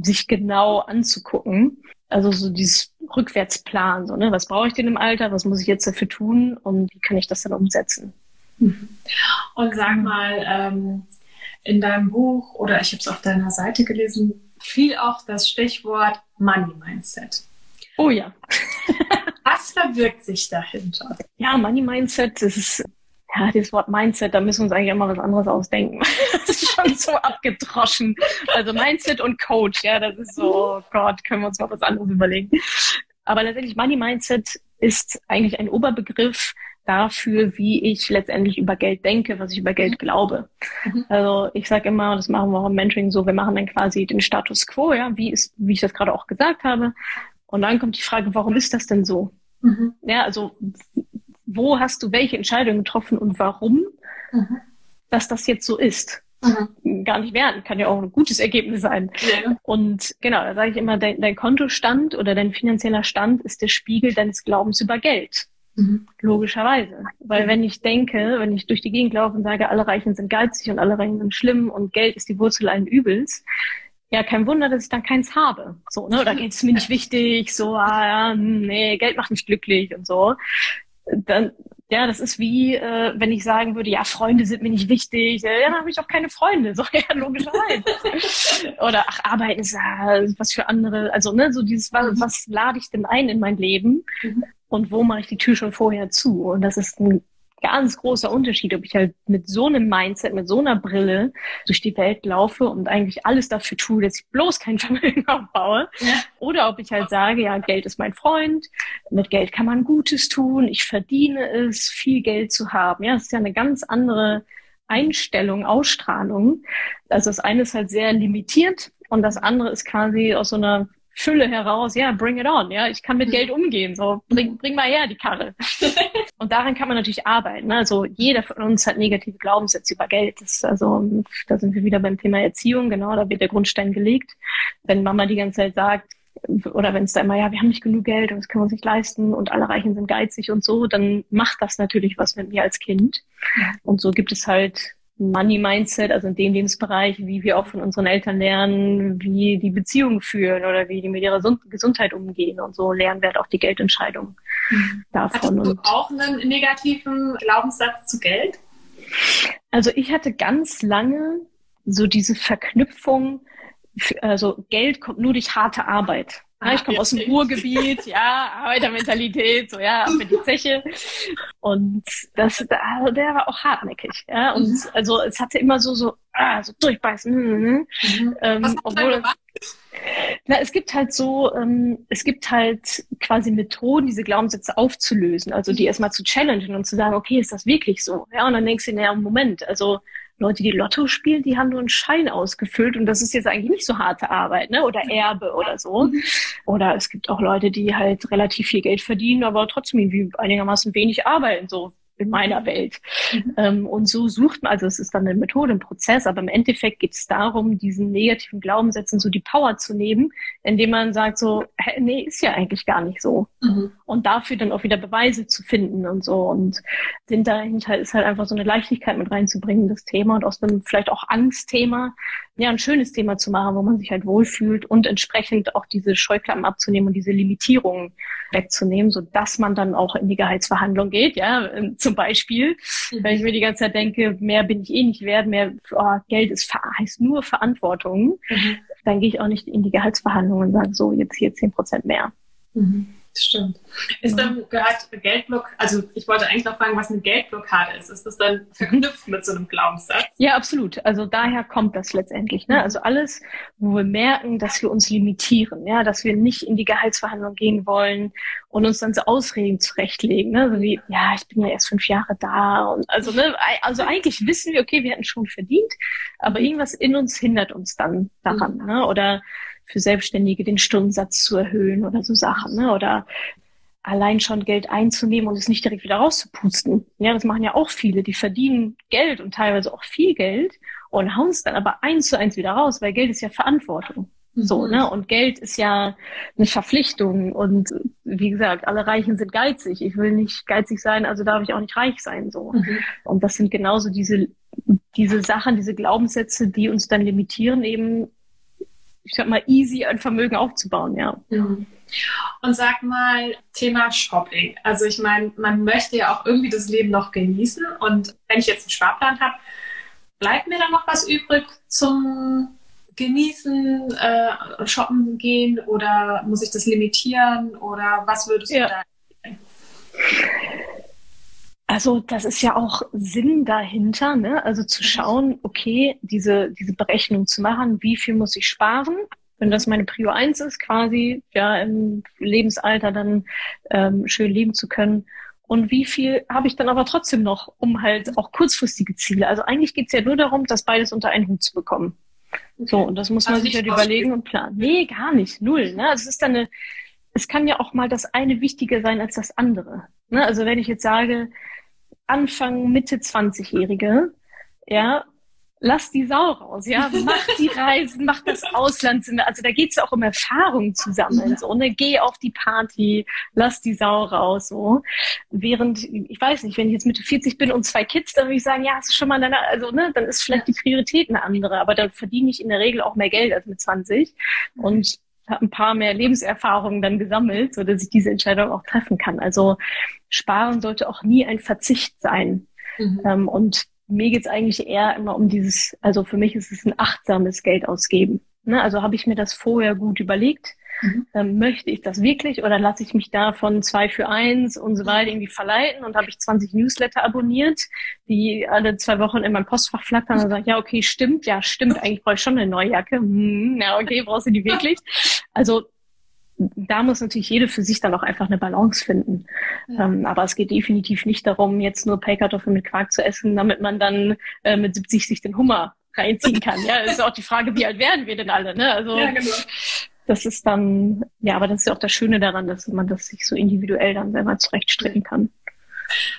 sich genau anzugucken. Also so dieses Rückwärtsplan, so, ne? Was brauche ich denn im Alter? Was muss ich jetzt dafür tun? Und wie kann ich das dann umsetzen? Und sag mal, ähm, in deinem Buch oder ich habe es auf deiner Seite gelesen, fiel auch das Stichwort Money Mindset. Oh ja. Was verbirgt sich dahinter? Ja, Money Mindset, das ist ja, das Wort Mindset, da müssen wir uns eigentlich immer was anderes ausdenken. das ist schon so abgedroschen. Also Mindset und Coach, ja, das ist so, oh Gott, können wir uns mal was anderes überlegen. Aber letztendlich Money Mindset ist eigentlich ein Oberbegriff dafür, wie ich letztendlich über Geld denke, was ich über Geld glaube. Mhm. Also ich sage immer, das machen wir auch im Mentoring so, wir machen dann quasi den Status quo, ja, wie ist, wie ich das gerade auch gesagt habe. Und dann kommt die Frage, warum ist das denn so? Mhm. Ja, also wo hast du welche Entscheidung getroffen und warum, mhm. dass das jetzt so ist. Mhm. Gar nicht werden, kann ja auch ein gutes Ergebnis sein. Ja. Und genau, da sage ich immer, dein, dein, Kontostand oder dein finanzieller Stand ist der Spiegel deines Glaubens über Geld. Mhm. Logischerweise. Weil wenn ich denke, wenn ich durch die Gegend laufe und sage, alle Reichen sind geizig und alle Reichen sind schlimm und Geld ist die Wurzel allen Übels, ja, kein Wunder, dass ich dann keins habe. So, ne? Oder Geld ist mir nicht wichtig, so, ah, ja, hm, nee, Geld macht mich glücklich und so dann, ja, das ist wie, äh, wenn ich sagen würde, ja, Freunde sind mir nicht wichtig, ja, dann habe ich auch keine Freunde, so, ja, logischerweise. Oder, ach, arbeiten ist ja was für andere, also, ne, so dieses, was, was lade ich denn ein in mein Leben? Mhm. Und wo mache ich die Tür schon vorher zu? Und das ist ein ganz großer Unterschied, ob ich halt mit so einem Mindset, mit so einer Brille durch die Welt laufe und eigentlich alles dafür tue, dass ich bloß kein Vermögen aufbaue. Ja. Oder ob ich halt sage, ja, Geld ist mein Freund, mit Geld kann man Gutes tun, ich verdiene es, viel Geld zu haben. Ja, das ist ja eine ganz andere Einstellung, Ausstrahlung. Also das eine ist halt sehr limitiert und das andere ist quasi aus so einer Fülle heraus, ja, bring it on, ja, ich kann mit. Geld umgehen, so, bring, bring mal her die Karre. und daran kann man natürlich arbeiten, ne? also jeder von uns hat negative Glaubenssätze über Geld, das, also, da sind wir wieder beim Thema Erziehung, genau, da wird der Grundstein gelegt. Wenn Mama die ganze Zeit sagt, oder wenn es da immer, ja, wir haben nicht genug Geld und das können wir uns nicht leisten und alle Reichen sind geizig und so, dann macht das natürlich was mit mir als Kind. Und so gibt es halt Money Mindset, also in dem Lebensbereich, wie wir auch von unseren Eltern lernen, wie die Beziehungen führen oder wie die mit ihrer Gesundheit umgehen und so lernen wir halt auch die Geldentscheidung mhm. davon. Hast du auch einen negativen Glaubenssatz zu Geld? Also ich hatte ganz lange so diese Verknüpfung, also Geld kommt nur durch harte Arbeit. Ja, ich komme aus dem Ruhrgebiet, ja, Arbeitermentalität, so ja, ab in die Zeche. Und das, also der war auch hartnäckig, ja. Und mhm. also es hatte immer so, so, ah, so durchbeißen. Mhm. Mhm. Ähm, obwohl, na, es gibt halt so, ähm, es gibt halt quasi Methoden, diese Glaubenssätze aufzulösen, also die erstmal zu challengen und zu sagen, okay, ist das wirklich so? Ja, und dann denkst du, naja, Moment, also Leute, die Lotto spielen, die haben nur einen Schein ausgefüllt und das ist jetzt eigentlich nicht so harte Arbeit, ne? Oder Erbe oder so. Mhm. Oder es gibt auch Leute, die halt relativ viel Geld verdienen, aber trotzdem irgendwie einigermaßen wenig arbeiten. So in meiner Welt. Mhm. Ähm, und so sucht man, also es ist dann eine Methode, ein Prozess, aber im Endeffekt geht es darum, diesen negativen Glaubenssätzen so die Power zu nehmen, indem man sagt so, hä, nee, ist ja eigentlich gar nicht so. Mhm. Und dafür dann auch wieder Beweise zu finden und so. Und sind dahinter ist halt einfach so eine Leichtigkeit mit reinzubringen, das Thema und aus einem vielleicht auch Angstthema ja, ein schönes Thema zu machen, wo man sich halt wohlfühlt und entsprechend auch diese Scheuklappen abzunehmen und diese Limitierungen wegzunehmen, so dass man dann auch in die Gehaltsverhandlung geht, ja, ähm, zum Beispiel. Mhm. Wenn ich mir die ganze Zeit denke, mehr bin ich eh nicht wert, mehr oh, Geld ist, heißt nur Verantwortung, mhm. dann gehe ich auch nicht in die Gehaltsverhandlung und sage so, jetzt hier zehn Prozent mehr. Mhm. Stimmt. Ist dann gehört Geldblock, also ich wollte eigentlich noch fragen, was eine Geldblockade ist. Ist das dann verknüpft mit so einem Glaubenssatz? Ja, absolut. Also daher kommt das letztendlich. Ne? Also alles, wo wir merken, dass wir uns limitieren, ja, dass wir nicht in die Gehaltsverhandlung gehen wollen und uns dann so Ausreden zurechtlegen, ne? So wie, ja, ich bin ja erst fünf Jahre da und also, ne, also eigentlich wissen wir, okay, wir hätten schon verdient, aber irgendwas in uns hindert uns dann daran, mhm. ne? Oder für Selbstständige den Stundensatz zu erhöhen oder so Sachen, ne? Oder allein schon Geld einzunehmen und es nicht direkt wieder rauszupusten. Ja, das machen ja auch viele, die verdienen Geld und teilweise auch viel Geld und hauen es dann aber eins zu eins wieder raus, weil Geld ist ja Verantwortung. So, mhm. ne? Und Geld ist ja eine Verpflichtung. Und wie gesagt, alle Reichen sind geizig. Ich will nicht geizig sein, also darf ich auch nicht reich sein. So. Mhm. Und das sind genauso diese, diese Sachen, diese Glaubenssätze, die uns dann limitieren, eben ich sag mal, easy ein Vermögen aufzubauen, ja. Mhm. Und sag mal, Thema Shopping. Also ich meine, man möchte ja auch irgendwie das Leben noch genießen. Und wenn ich jetzt einen Sparplan habe, bleibt mir dann noch was übrig zum Genießen, äh, shoppen gehen oder muss ich das limitieren oder was würdest du ja. da? Also das ist ja auch Sinn dahinter, ne? Also zu schauen, okay, diese, diese Berechnung zu machen, wie viel muss ich sparen? Wenn das meine Prio 1 ist, quasi, ja, im Lebensalter dann ähm, schön leben zu können. Und wie viel habe ich dann aber trotzdem noch, um halt auch kurzfristige Ziele? Also eigentlich geht's ja nur darum, das beides unter einen Hut zu bekommen. So, und das muss man also sich halt überlegen und planen. Nee, gar nicht. Null. Ne? Also es ist dann eine, es kann ja auch mal das eine wichtiger sein als das andere. Ne? Also wenn ich jetzt sage, Anfang, Mitte 20-Jährige, ja, lass die Sau raus, ja, mach die Reisen, mach das Auslandssemester. Also da geht's ja auch um Erfahrungen zu sammeln, so, ne, geh auf die Party, lass die Sau raus, so. Während, ich weiß nicht, wenn ich jetzt Mitte 40 bin und zwei Kids, dann würde ich sagen, ja, hast du schon mal deine, also, ne, dann ist vielleicht die Priorität eine andere, aber dann verdiene ich in der Regel auch mehr Geld als mit 20 und ein paar mehr Lebenserfahrungen dann gesammelt, so dass ich diese Entscheidung auch treffen kann. Also Sparen sollte auch nie ein Verzicht sein. Mhm. Ähm, und mir geht's eigentlich eher immer um dieses, also für mich ist es ein achtsames Geld ausgeben. Ne? Also habe ich mir das vorher gut überlegt, Mhm. Ähm, möchte ich das wirklich oder lasse ich mich da von zwei für eins und so weiter irgendwie verleiten und habe ich 20 Newsletter abonniert, die alle zwei Wochen in meinem Postfach flattern und sagen, ja, okay, stimmt, ja, stimmt, eigentlich brauche ich schon eine neue Jacke. Hm, ja, okay, brauchst du die wirklich? Also da muss natürlich jede für sich dann auch einfach eine Balance finden. Ja. Ähm, aber es geht definitiv nicht darum, jetzt nur Pellkartoffeln mit Quark zu essen, damit man dann äh, mit 70 sich den Hummer reinziehen kann. Ja, ist auch die Frage, wie alt werden wir denn alle? Ne? Also ja, genau das ist dann, ja, aber das ist ja auch das Schöne daran, dass man das sich so individuell dann selber zurechtstricken kann.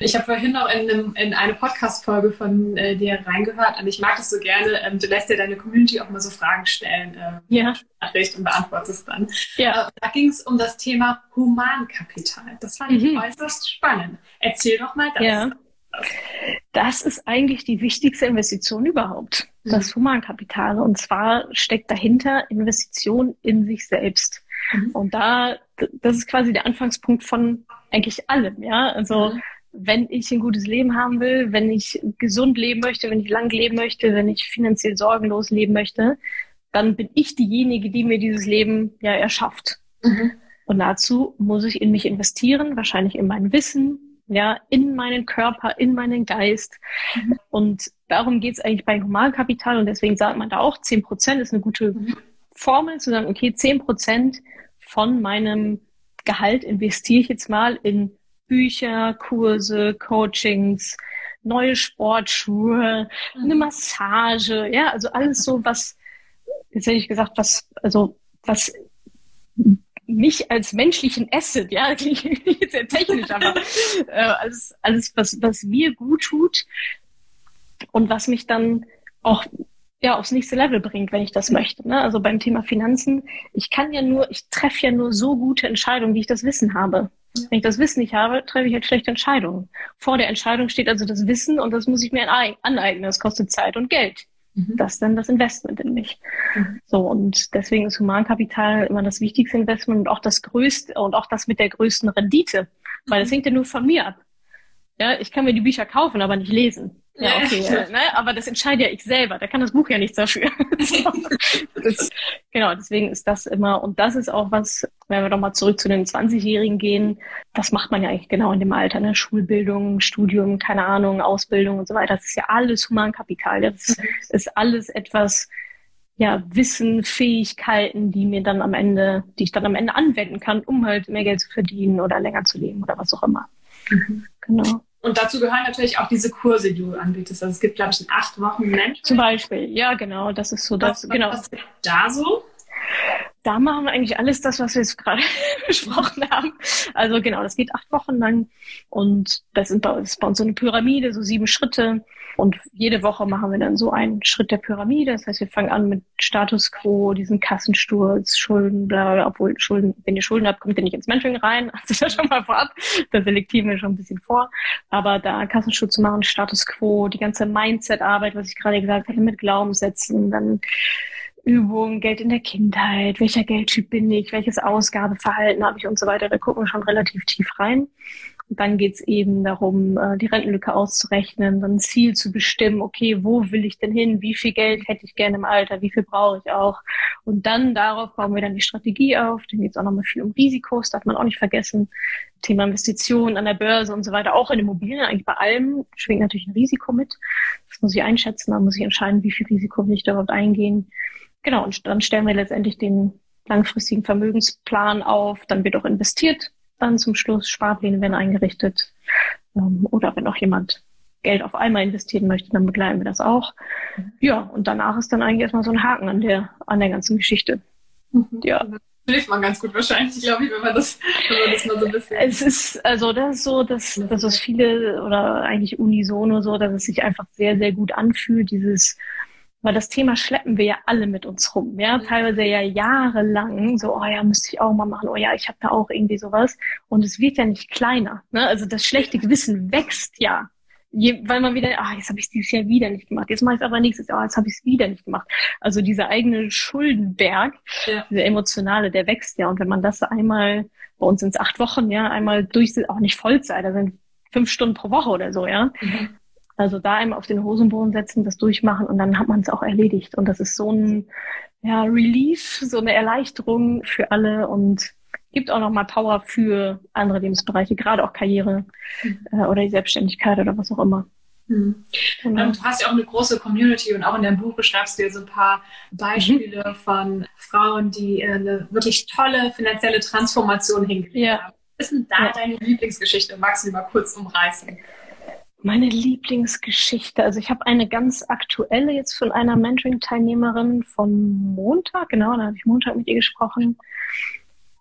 Ich habe vorhin noch in, einem, in eine Podcast-Folge von äh, dir reingehört und ich mag das so gerne. Ähm, du lässt dir deine Community auch mal so Fragen stellen, äh, ja. Nachricht und beantwortest dann. Ja. Äh, da ging es um das Thema Humankapital. Das fand mhm. ich äußerst spannend. Erzähl doch mal das. Ja. Das ist eigentlich die wichtigste Investition überhaupt, das mhm. Humankapital. Und zwar steckt dahinter Investition in sich selbst. Mhm. Und da, das ist quasi der Anfangspunkt von eigentlich allem, ja. Also, mhm. wenn ich ein gutes Leben haben will, wenn ich gesund leben möchte, wenn ich lang leben möchte, wenn ich finanziell sorgenlos leben möchte, dann bin ich diejenige, die mir dieses Leben ja erschafft. Mhm. Und dazu muss ich in mich investieren, wahrscheinlich in mein Wissen, ja, in meinen Körper, in meinen Geist. Mhm. Und darum geht es eigentlich bei Humankapital und deswegen sagt man da auch, 10 Prozent ist eine gute Formel, zu sagen, okay, 10 Prozent von meinem Gehalt investiere ich jetzt mal in Bücher, Kurse, Coachings, neue Sportschuhe, mhm. eine Massage, ja, also alles so, was, jetzt hätte ich gesagt, was, also, was mich als menschlichen Asset, ja, klingt sehr technisch, aber äh, alles, alles was, was mir gut tut und was mich dann auch ja, aufs nächste Level bringt, wenn ich das möchte. Ne? Also beim Thema Finanzen, ich kann ja nur, ich treffe ja nur so gute Entscheidungen, wie ich das Wissen habe. Wenn ich das Wissen nicht habe, treffe ich halt schlechte Entscheidungen. Vor der Entscheidung steht also das Wissen und das muss ich mir aneignen. Das kostet Zeit und Geld. Mhm. Das ist dann das Investment in mich. Mhm. So, und deswegen ist Humankapital immer das wichtigste Investment und auch das größte und auch das mit der größten Rendite. Weil das mhm. hängt ja nur von mir ab. Ja, ich kann mir die Bücher kaufen, aber nicht lesen. Ja, okay, ja, ne? aber das entscheide ja ich selber. Da kann das Buch ja nichts dafür. das, genau, deswegen ist das immer, und das ist auch was, wenn wir doch mal zurück zu den 20-Jährigen gehen, das macht man ja eigentlich genau in dem Alter, ne? Schulbildung, Studium, keine Ahnung, Ausbildung und so weiter. Das ist ja alles Humankapital. Das ist alles etwas, ja, Wissen, Fähigkeiten, die mir dann am Ende, die ich dann am Ende anwenden kann, um halt mehr Geld zu verdienen oder länger zu leben oder was auch immer. Mhm. Genau. Und dazu gehören natürlich auch diese Kurse, die du anbietest. Also es gibt, glaube ich, in acht Wochen Mentoring. Zum Beispiel, ja, genau. Das ist so das. Was, genau. Was ist da so? Da machen wir eigentlich alles das, was wir jetzt gerade besprochen haben. Also genau, das geht acht Wochen lang und das, ist bei uns so eine Pyramide, so sieben Schritte. Und jede Woche machen wir dann so einen Schritt der Pyramide. Das heißt, wir fangen an mit Status Quo, diesen Kassensturz, Schulden, bla, bla, obwohl Schulden, wenn ihr Schulden habt, kommt ihr nicht ins Mentoring rein. Also das schon mal vorab. Da selektieren wir schon ein bisschen vor. Aber da Kassensturz zu machen, Status Quo, die ganze Mindset-Arbeit, was ich gerade gesagt hatte, mit Glaubenssätzen, dann Übungen, Geld in der Kindheit, welcher Geldtyp bin ich, welches Ausgabeverhalten habe ich und so weiter. Da gucken wir schon relativ tief rein. Und dann geht's eben darum, äh, die Rentenlücke auszurechnen, dann ein Ziel zu bestimmen, okay, wo will ich denn hin, wie viel Geld hätte ich gerne im Alter, wie viel brauche ich auch. Und dann darauf bauen wir dann die Strategie auf. Dann geht's auch nochmal viel um Risikos, darf man auch nicht vergessen. Thema Investitionen an der Börse und so weiter, auch in Immobilien, eigentlich bei allem schwingt natürlich ein Risiko mit. Das muss ich einschätzen, dann muss ich entscheiden, wie viel Risiko will ich darauf eingehen. Genau, und dann stellen wir letztendlich den langfristigen Vermögensplan auf, dann wird auch investiert dann zum Schluss Sparpläne werden eingerichtet. Ähm, oder wenn auch jemand Geld auf einmal investieren möchte, dann begleiten wir das auch. Ja, und danach ist dann eigentlich erstmal so ein Haken an der, an der ganzen Geschichte. Mhm. Ja. Das hilft man ganz gut wahrscheinlich, glaube ich, wenn man das, wenn man das mal so ein bisschen. Es ist, also das ist so, dass, dass es viele oder eigentlich unisono so, dass es sich einfach sehr, sehr gut anfühlt, dieses weil das Thema schleppen wir ja alle mit uns rum, ja, mhm. teilweise ja jahrelang, so, oh ja, müsste ich auch mal machen, oh ja, ich habe da auch irgendwie sowas. Und es wird ja nicht kleiner, ne? Also das schlechte Gewissen wächst ja. Je, weil man wieder, ah, jetzt habe ich es dieses Jahr wieder nicht gemacht, jetzt mache ich es aber nächstes Jahr, oh, jetzt habe ich es wieder nicht gemacht. Also dieser eigene Schuldenberg, ja. dieser emotionale, der wächst ja. Und wenn man das einmal, bei uns sind es acht Wochen, ja, einmal durch, auch nicht Vollzeit, da sind fünf Stunden pro Woche oder so, ja. Mhm also da einmal auf den Hosenboden setzen, das durchmachen und dann hat man es auch erledigt. Und das ist so ein ja, Relief, so eine Erleichterung für alle und gibt auch nochmal Power für andere Lebensbereiche, gerade auch Karriere mhm. äh, oder die Selbstständigkeit oder was auch immer. Mhm. Genau. Du hast ja auch eine große Community und auch in deinem Buch beschreibst du ja so ein paar Beispiele mhm. von Frauen, die äh, eine wirklich tolle finanzielle Transformation hingelegt ja. haben. Was ist denn da ja. deine Lieblingsgeschichte? Magst du die mal kurz umreißen? Meine Lieblingsgeschichte, also ich habe eine ganz aktuelle jetzt von einer Mentoring-Teilnehmerin von Montag, genau, da habe ich Montag mit ihr gesprochen.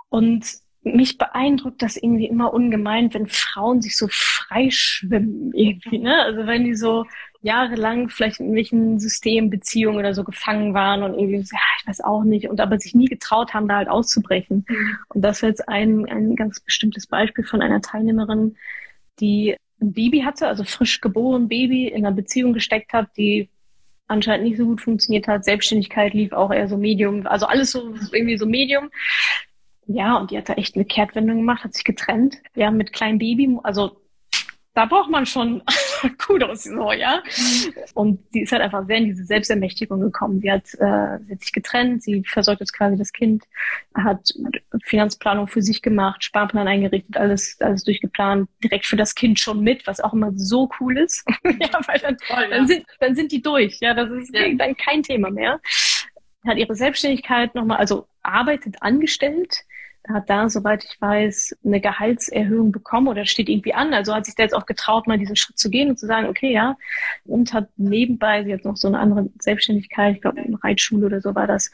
Und mich beeindruckt das irgendwie immer ungemein, wenn Frauen sich so freischwimmen irgendwie, ne? Also wenn die so jahrelang vielleicht in welchen Systembeziehungen oder so gefangen waren und irgendwie so, ja, ich weiß auch nicht, und aber sich nie getraut haben, da halt auszubrechen. Mhm. Und das ist jetzt ein, ein ganz bestimmtes Beispiel von einer Teilnehmerin, die ein Baby hatte, also frisch geboren Baby in einer Beziehung gesteckt hat, die anscheinend nicht so gut funktioniert hat. Selbstständigkeit lief auch eher so Medium, also alles so irgendwie so Medium. Ja, und die hat da echt eine Kehrtwendung gemacht, hat sich getrennt. Ja, mit kleinem Baby, also da braucht man schon Kudos, so, ja. Mhm. Und sie ist halt einfach sehr in diese Selbstermächtigung gekommen. Sie hat, äh, sie hat sich getrennt, sie versorgt jetzt quasi das Kind, hat Finanzplanung für sich gemacht, Sparplan eingerichtet, alles, alles durchgeplant, direkt für das Kind schon mit, was auch immer so cool ist. ja, weil dann, Toll, ja. dann, sind, dann sind die durch, ja, das ist ja. dann kein Thema mehr. Hat ihre Selbstständigkeit nochmal, also arbeitet angestellt, hat da, soweit ich weiß, eine Gehaltserhöhung bekommen oder steht irgendwie an. Also hat sich da jetzt auch getraut, mal diesen Schritt zu gehen und zu sagen, okay, ja, und hat nebenbei jetzt noch so eine andere Selbstständigkeit, ich glaube, eine Reitschule oder so war das,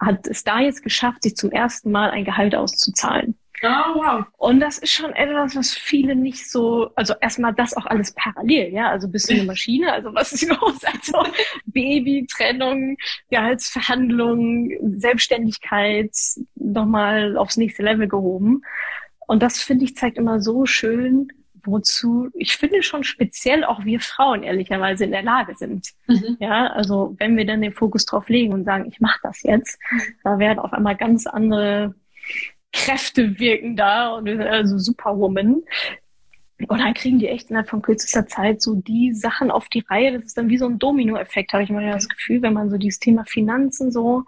hat es da jetzt geschafft, sich zum ersten Mal ein Gehalt auszuzahlen. Oh, wow. Und das ist schon etwas, was viele nicht so, also erstmal das auch alles parallel, ja, also bist du eine Maschine, also was ist los? Also Baby, Trennung, Gehaltsverhandlungen, Selbstständigkeit nochmal aufs nächste Level gehoben. Und das finde ich zeigt immer so schön, wozu ich finde schon speziell auch wir Frauen ehrlicherweise in der Lage sind. Mhm. Ja, also wenn wir dann den Fokus drauf legen und sagen, ich mache das jetzt, mhm. da werden auf einmal ganz andere Kräfte wirken da und also Superwoman. Und dann kriegen die echt innerhalb von kürzester Zeit so die Sachen auf die Reihe. Das ist dann wie so ein Domino-Effekt, habe ich mal das Gefühl, wenn man so dieses Thema Finanzen so,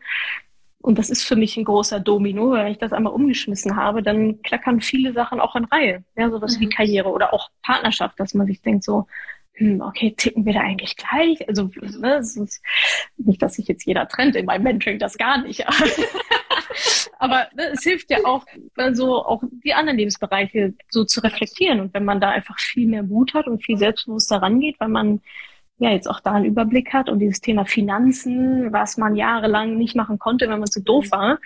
und das ist für mich ein großer Domino, wenn ich das einmal umgeschmissen habe, dann klackern viele Sachen auch in Reihe. Ja, sowas mhm. wie Karriere oder auch Partnerschaft, dass man sich denkt so, hm, okay, ticken wir da eigentlich gleich? Also, ne, ist nicht, dass sich jetzt jeder trennt in meinem Mentoring, das gar nicht. Aber ne, es hilft ja auch, also auch die anderen Lebensbereiche so zu reflektieren. Und wenn man da einfach viel mehr Mut hat und viel selbstbewusster rangeht, weil man ja jetzt auch da einen Überblick hat und dieses Thema Finanzen, was man jahrelang nicht machen konnte, wenn man zu doof war,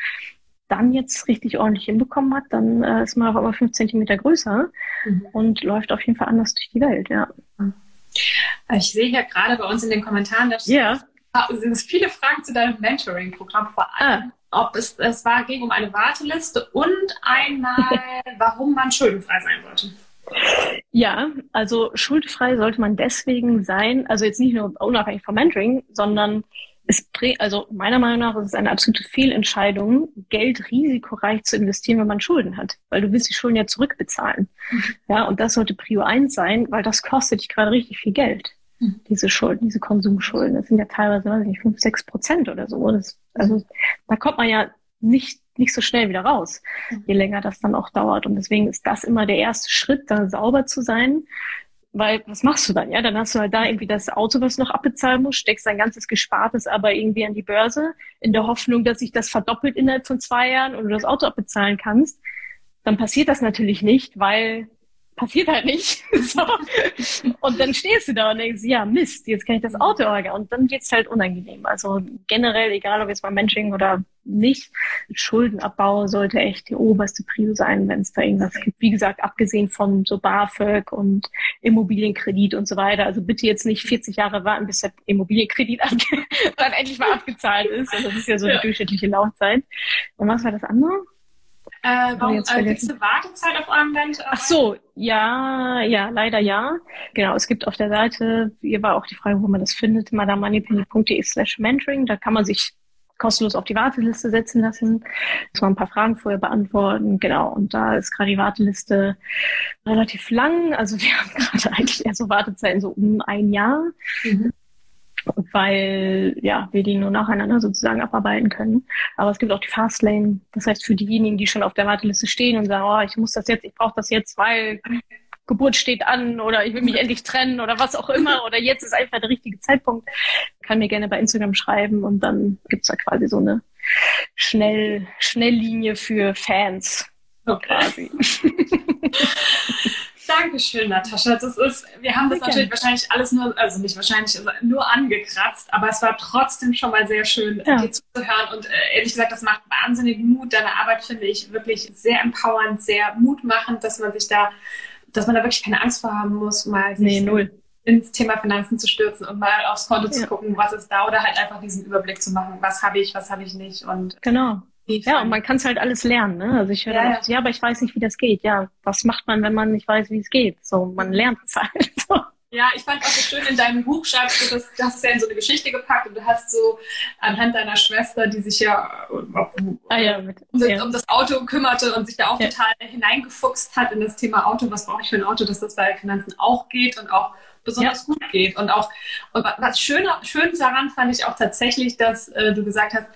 dann jetzt richtig ordentlich hinbekommen hat, dann äh, ist man auf einmal fünf Zentimeter größer mhm. und läuft auf jeden Fall anders durch die Welt, ja. Ich sehe hier gerade bei uns in den Kommentaren, da yeah. sind viele Fragen zu deinem Mentoring-Programm, vor allem ah ob es, es war, ging um eine Warteliste und einmal, warum man schuldenfrei sein sollte. Ja, also schuldfrei sollte man deswegen sein, also jetzt nicht nur unabhängig vom Mentoring, sondern es also meiner Meinung nach ist es eine absolute Fehlentscheidung, Geld risikoreich zu investieren, wenn man Schulden hat, weil du willst die Schulden ja zurückbezahlen. Mhm. Ja, und das sollte Prio 1 sein, weil das kostet dich gerade richtig viel Geld. Diese Schulden, diese Konsumschulden, das sind ja teilweise, weiß ich nicht, 5, 6 Prozent oder so. Das, also da kommt man ja nicht, nicht so schnell wieder raus, mhm. je länger das dann auch dauert. Und deswegen ist das immer der erste Schritt, da sauber zu sein. Weil, was machst du dann? Ja, dann hast du halt da irgendwie das Auto, was noch abbezahlen muss, steckst dein ganzes Gespartes aber irgendwie an die Börse, in der Hoffnung, dass sich das verdoppelt innerhalb von zwei Jahren und du das Auto abbezahlen kannst. Dann passiert das natürlich nicht, weil passiert halt nicht. so. Und dann stehst du da und denkst, ja, Mist, jetzt kann ich das Auto ärgern. Und dann wird's halt unangenehm. Also generell, egal ob jetzt beim Mentoring oder nicht, Schuldenabbau sollte echt die oberste Prio sein, wenn es da irgendwas gibt. Wie gesagt, abgesehen von so BAföG und Immobilienkredit und so weiter. Also bitte jetzt nicht 40 Jahre warten, bis der Immobilienkredit dann endlich mal abgezahlt ist. Also das ist ja so die durchschnittliche Laufzeit. Und was war das andere? Äh, warum äh, gibt es eine Wartezeit auf eurem Band? Ach so, ja, ja, leider ja. Genau, es gibt auf der Seite, hier war auch die Frage, wo man das findet, madamoneypenny.de slash mentoring. Da kann man sich kostenlos auf die Warteliste setzen lassen. Muss man ein paar Fragen vorher beantworten. Genau. Und da ist gerade die Warteliste relativ lang. Also wir haben gerade eigentlich eher so Wartezeiten so um ein Jahr. Mhm weil ja, wir die nur nacheinander sozusagen abarbeiten können. Aber es gibt auch die Fastlane. Das heißt, für diejenigen, die schon auf der Warteliste stehen und sagen, oh, ich muss das jetzt, ich brauche das jetzt, weil Geburt steht an oder ich will mich endlich trennen oder was auch immer oder jetzt ist einfach der richtige Zeitpunkt, kann mir gerne bei Instagram schreiben und dann gibt's da quasi so eine Schnell, Schnelllinie für Fans. Okay. Quasi. Dankeschön, Natascha. Das ist, wir haben das sehr natürlich wahrscheinlich alles nur, also nicht wahrscheinlich, nur angekratzt, aber es war trotzdem schon mal sehr schön, ja. dir zuzuhören. Und äh, ehrlich gesagt, das macht wahnsinnigen Mut. Deine Arbeit finde ich wirklich sehr empowernd, sehr mutmachend, dass man sich da, dass man da wirklich keine Angst vor haben muss, mal nee, null. ins Thema Finanzen zu stürzen und mal aufs Konto ja. zu gucken, was ist da oder halt einfach diesen Überblick zu machen, was habe ich, was habe ich nicht. Und genau. Ja, und man kann es halt alles lernen. Ne? Also ich höre ja, oft, ja, aber ich weiß nicht, wie das geht. Ja, was macht man, wenn man nicht weiß, wie es geht? So, man lernt es halt. So. Ja, ich fand auch so schön in deinem Buch schreibst du, das, du hast es ja in so eine Geschichte gepackt und du hast so anhand deiner Schwester, die sich ja, ah, ja, mit, um, das, um, das, Auto kümmerte und sich da auch ja. total hineingefuchst hat in das Thema Auto, was brauche ich für ein Auto, dass das bei Finanzen auch geht und auch besonders ja. gut geht. Und auch, und was schön, schön daran fand ich auch tatsächlich, dass äh, du gesagt hast,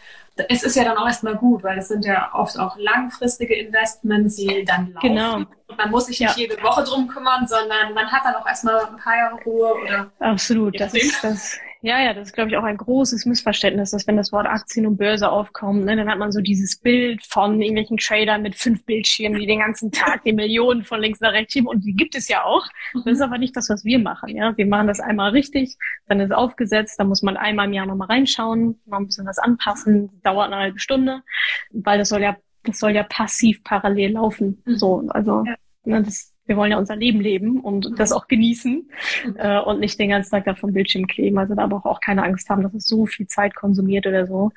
es ist ja dann auch erstmal gut, weil es sind ja oft auch langfristige Investments, die dann laufen. Genau. Und man muss sich nicht ja. jede Woche drum kümmern, sondern man hat dann auch erstmal ein paar Jahre Ruhe oder. Absolut. Das ist, das, Ja, ja, das ist, glaube ich, auch ein großes Missverständnis, dass wenn das Wort Aktien und Börse aufkommt, ne, dann hat man so dieses Bild von irgendwelchen Tradern mit fünf Bildschirmen, die den ganzen Tag die Millionen von links nach rechts schieben. Und die gibt es ja auch. Das ist aber nicht das, was wir machen. Ja, Wir machen das einmal richtig, dann ist aufgesetzt, dann muss man einmal im Jahr nochmal reinschauen, mal ein bisschen was anpassen, dauert eine halbe Stunde, weil das soll ja, das soll ja passiv parallel laufen. Mhm. So, also ja. ne, das wir wollen ja unser Leben leben und das auch genießen äh, und nicht den ganzen Tag da vom Bildschirm kleben. Also da aber auch keine Angst haben, dass es so viel Zeit konsumiert oder so.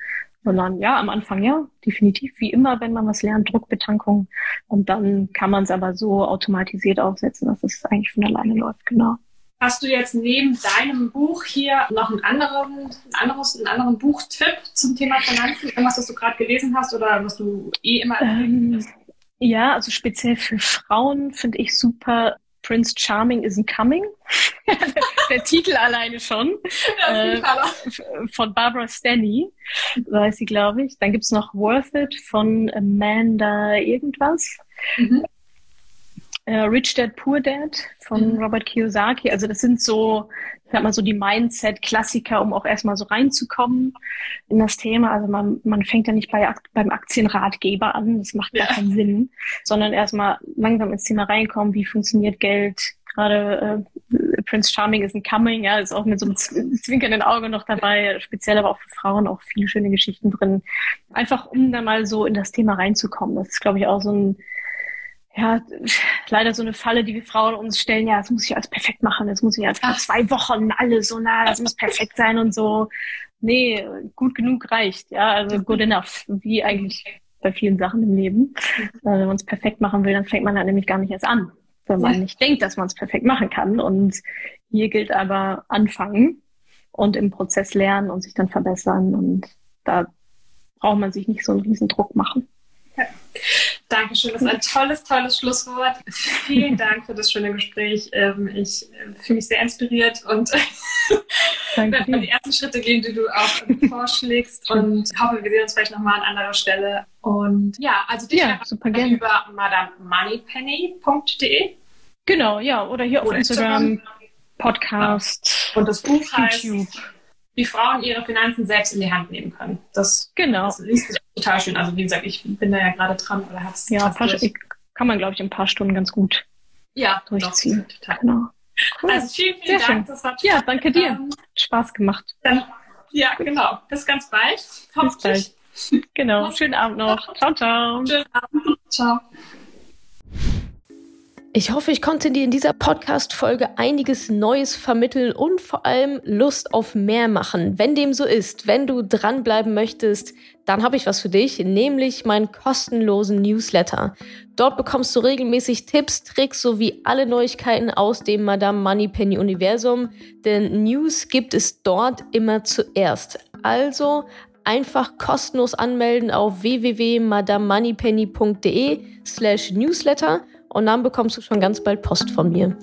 Sondern ja, am Anfang ja, definitiv, wie immer, wenn man was lernt, Druckbetankung. Und dann kann man es aber so automatisiert aufsetzen, dass es eigentlich von alleine läuft, genau. Hast du jetzt neben deinem Buch hier noch einen anderen, ein anderes, einen anderen Buchtipp zum Thema Finanzen? Irgendwas, was du gerade gelesen hast oder was du eh immer ähm, ja, also speziell für Frauen finde ich super Prince Charming isn't coming. der Titel alleine schon. Äh, von Barbara Stanley, weiß sie, glaube ich. Dann gibt's noch Worth It von Amanda irgendwas. Mhm. Äh, Rich Dad Poor Dad von mhm. Robert Kiyosaki. Also das sind so sag mal so die Mindset-Klassiker, um auch erstmal so reinzukommen in das Thema. Also man, man fängt ja nicht bei, beim Aktienratgeber an, das macht gar ja. keinen Sinn, sondern erstmal langsam ins Thema reinkommen, wie funktioniert Geld, gerade äh, Prince Charming is in coming, ja, ist auch mit so einem zwinkernden Auge noch dabei, speziell aber auch für Frauen auch viele schöne Geschichten drin. Einfach um da mal so in das Thema reinzukommen. Das ist, glaube ich, auch so ein ja, leider so eine Falle, die wir Frauen uns stellen, ja, das muss ich alles perfekt machen, das muss ich als vor zwei Wochen alles so, na, das muss perfekt sein und so. Nee, gut genug reicht, ja, also good enough, wie eigentlich bei vielen Sachen im Leben. Also, wenn man es perfekt machen will, dann fängt man halt nämlich gar nicht erst an, wenn man nicht denkt, dass man es perfekt machen kann. Und hier gilt aber anfangen und im Prozess lernen und sich dann verbessern und da braucht man sich nicht so einen riesen Druck machen. Ja. Dankeschön, das ist ein tolles, tolles Schlusswort. Vielen Dank für das schöne Gespräch. Ähm, ich äh, fühle mich sehr inspiriert und werde die ersten Schritte gehen, die du auch vorschlägst und hoffe, wir sehen uns vielleicht nochmal an anderer Stelle. Und ja, also dich ja, super gerne. über madamemoneypenny.de. Genau, ja, oder hier oder auf Instagram, Instagram, Podcast. Und das Buch heißt YouTube wie Frauen ihre Finanzen selbst in die Hand nehmen können. Das, genau. das liest sich total schön. Also wie gesagt, ich bin da ja gerade dran oder hab's. Ja, paar, kann man, glaube ich, in ein paar Stunden ganz gut ja, durchziehen. Doch, total. Genau. Cool. Also vielen, vielen Sehr Dank. Das war toll. Ja, danke dir. Ähm, Spaß gemacht. Dann, ja, genau. Bis ganz bald. Bis bald. Genau. Schönen Abend noch. Ciao, ciao. Schönen Abend. Ciao. Ich hoffe, ich konnte dir in dieser Podcast-Folge einiges Neues vermitteln und vor allem Lust auf mehr machen. Wenn dem so ist, wenn du dranbleiben möchtest, dann habe ich was für dich, nämlich meinen kostenlosen Newsletter. Dort bekommst du regelmäßig Tipps, Tricks sowie alle Neuigkeiten aus dem Madame Moneypenny Universum, denn News gibt es dort immer zuerst. Also einfach kostenlos anmelden auf www.madamemoneypenny.de slash newsletter und dann bekommst du schon ganz bald Post von mir.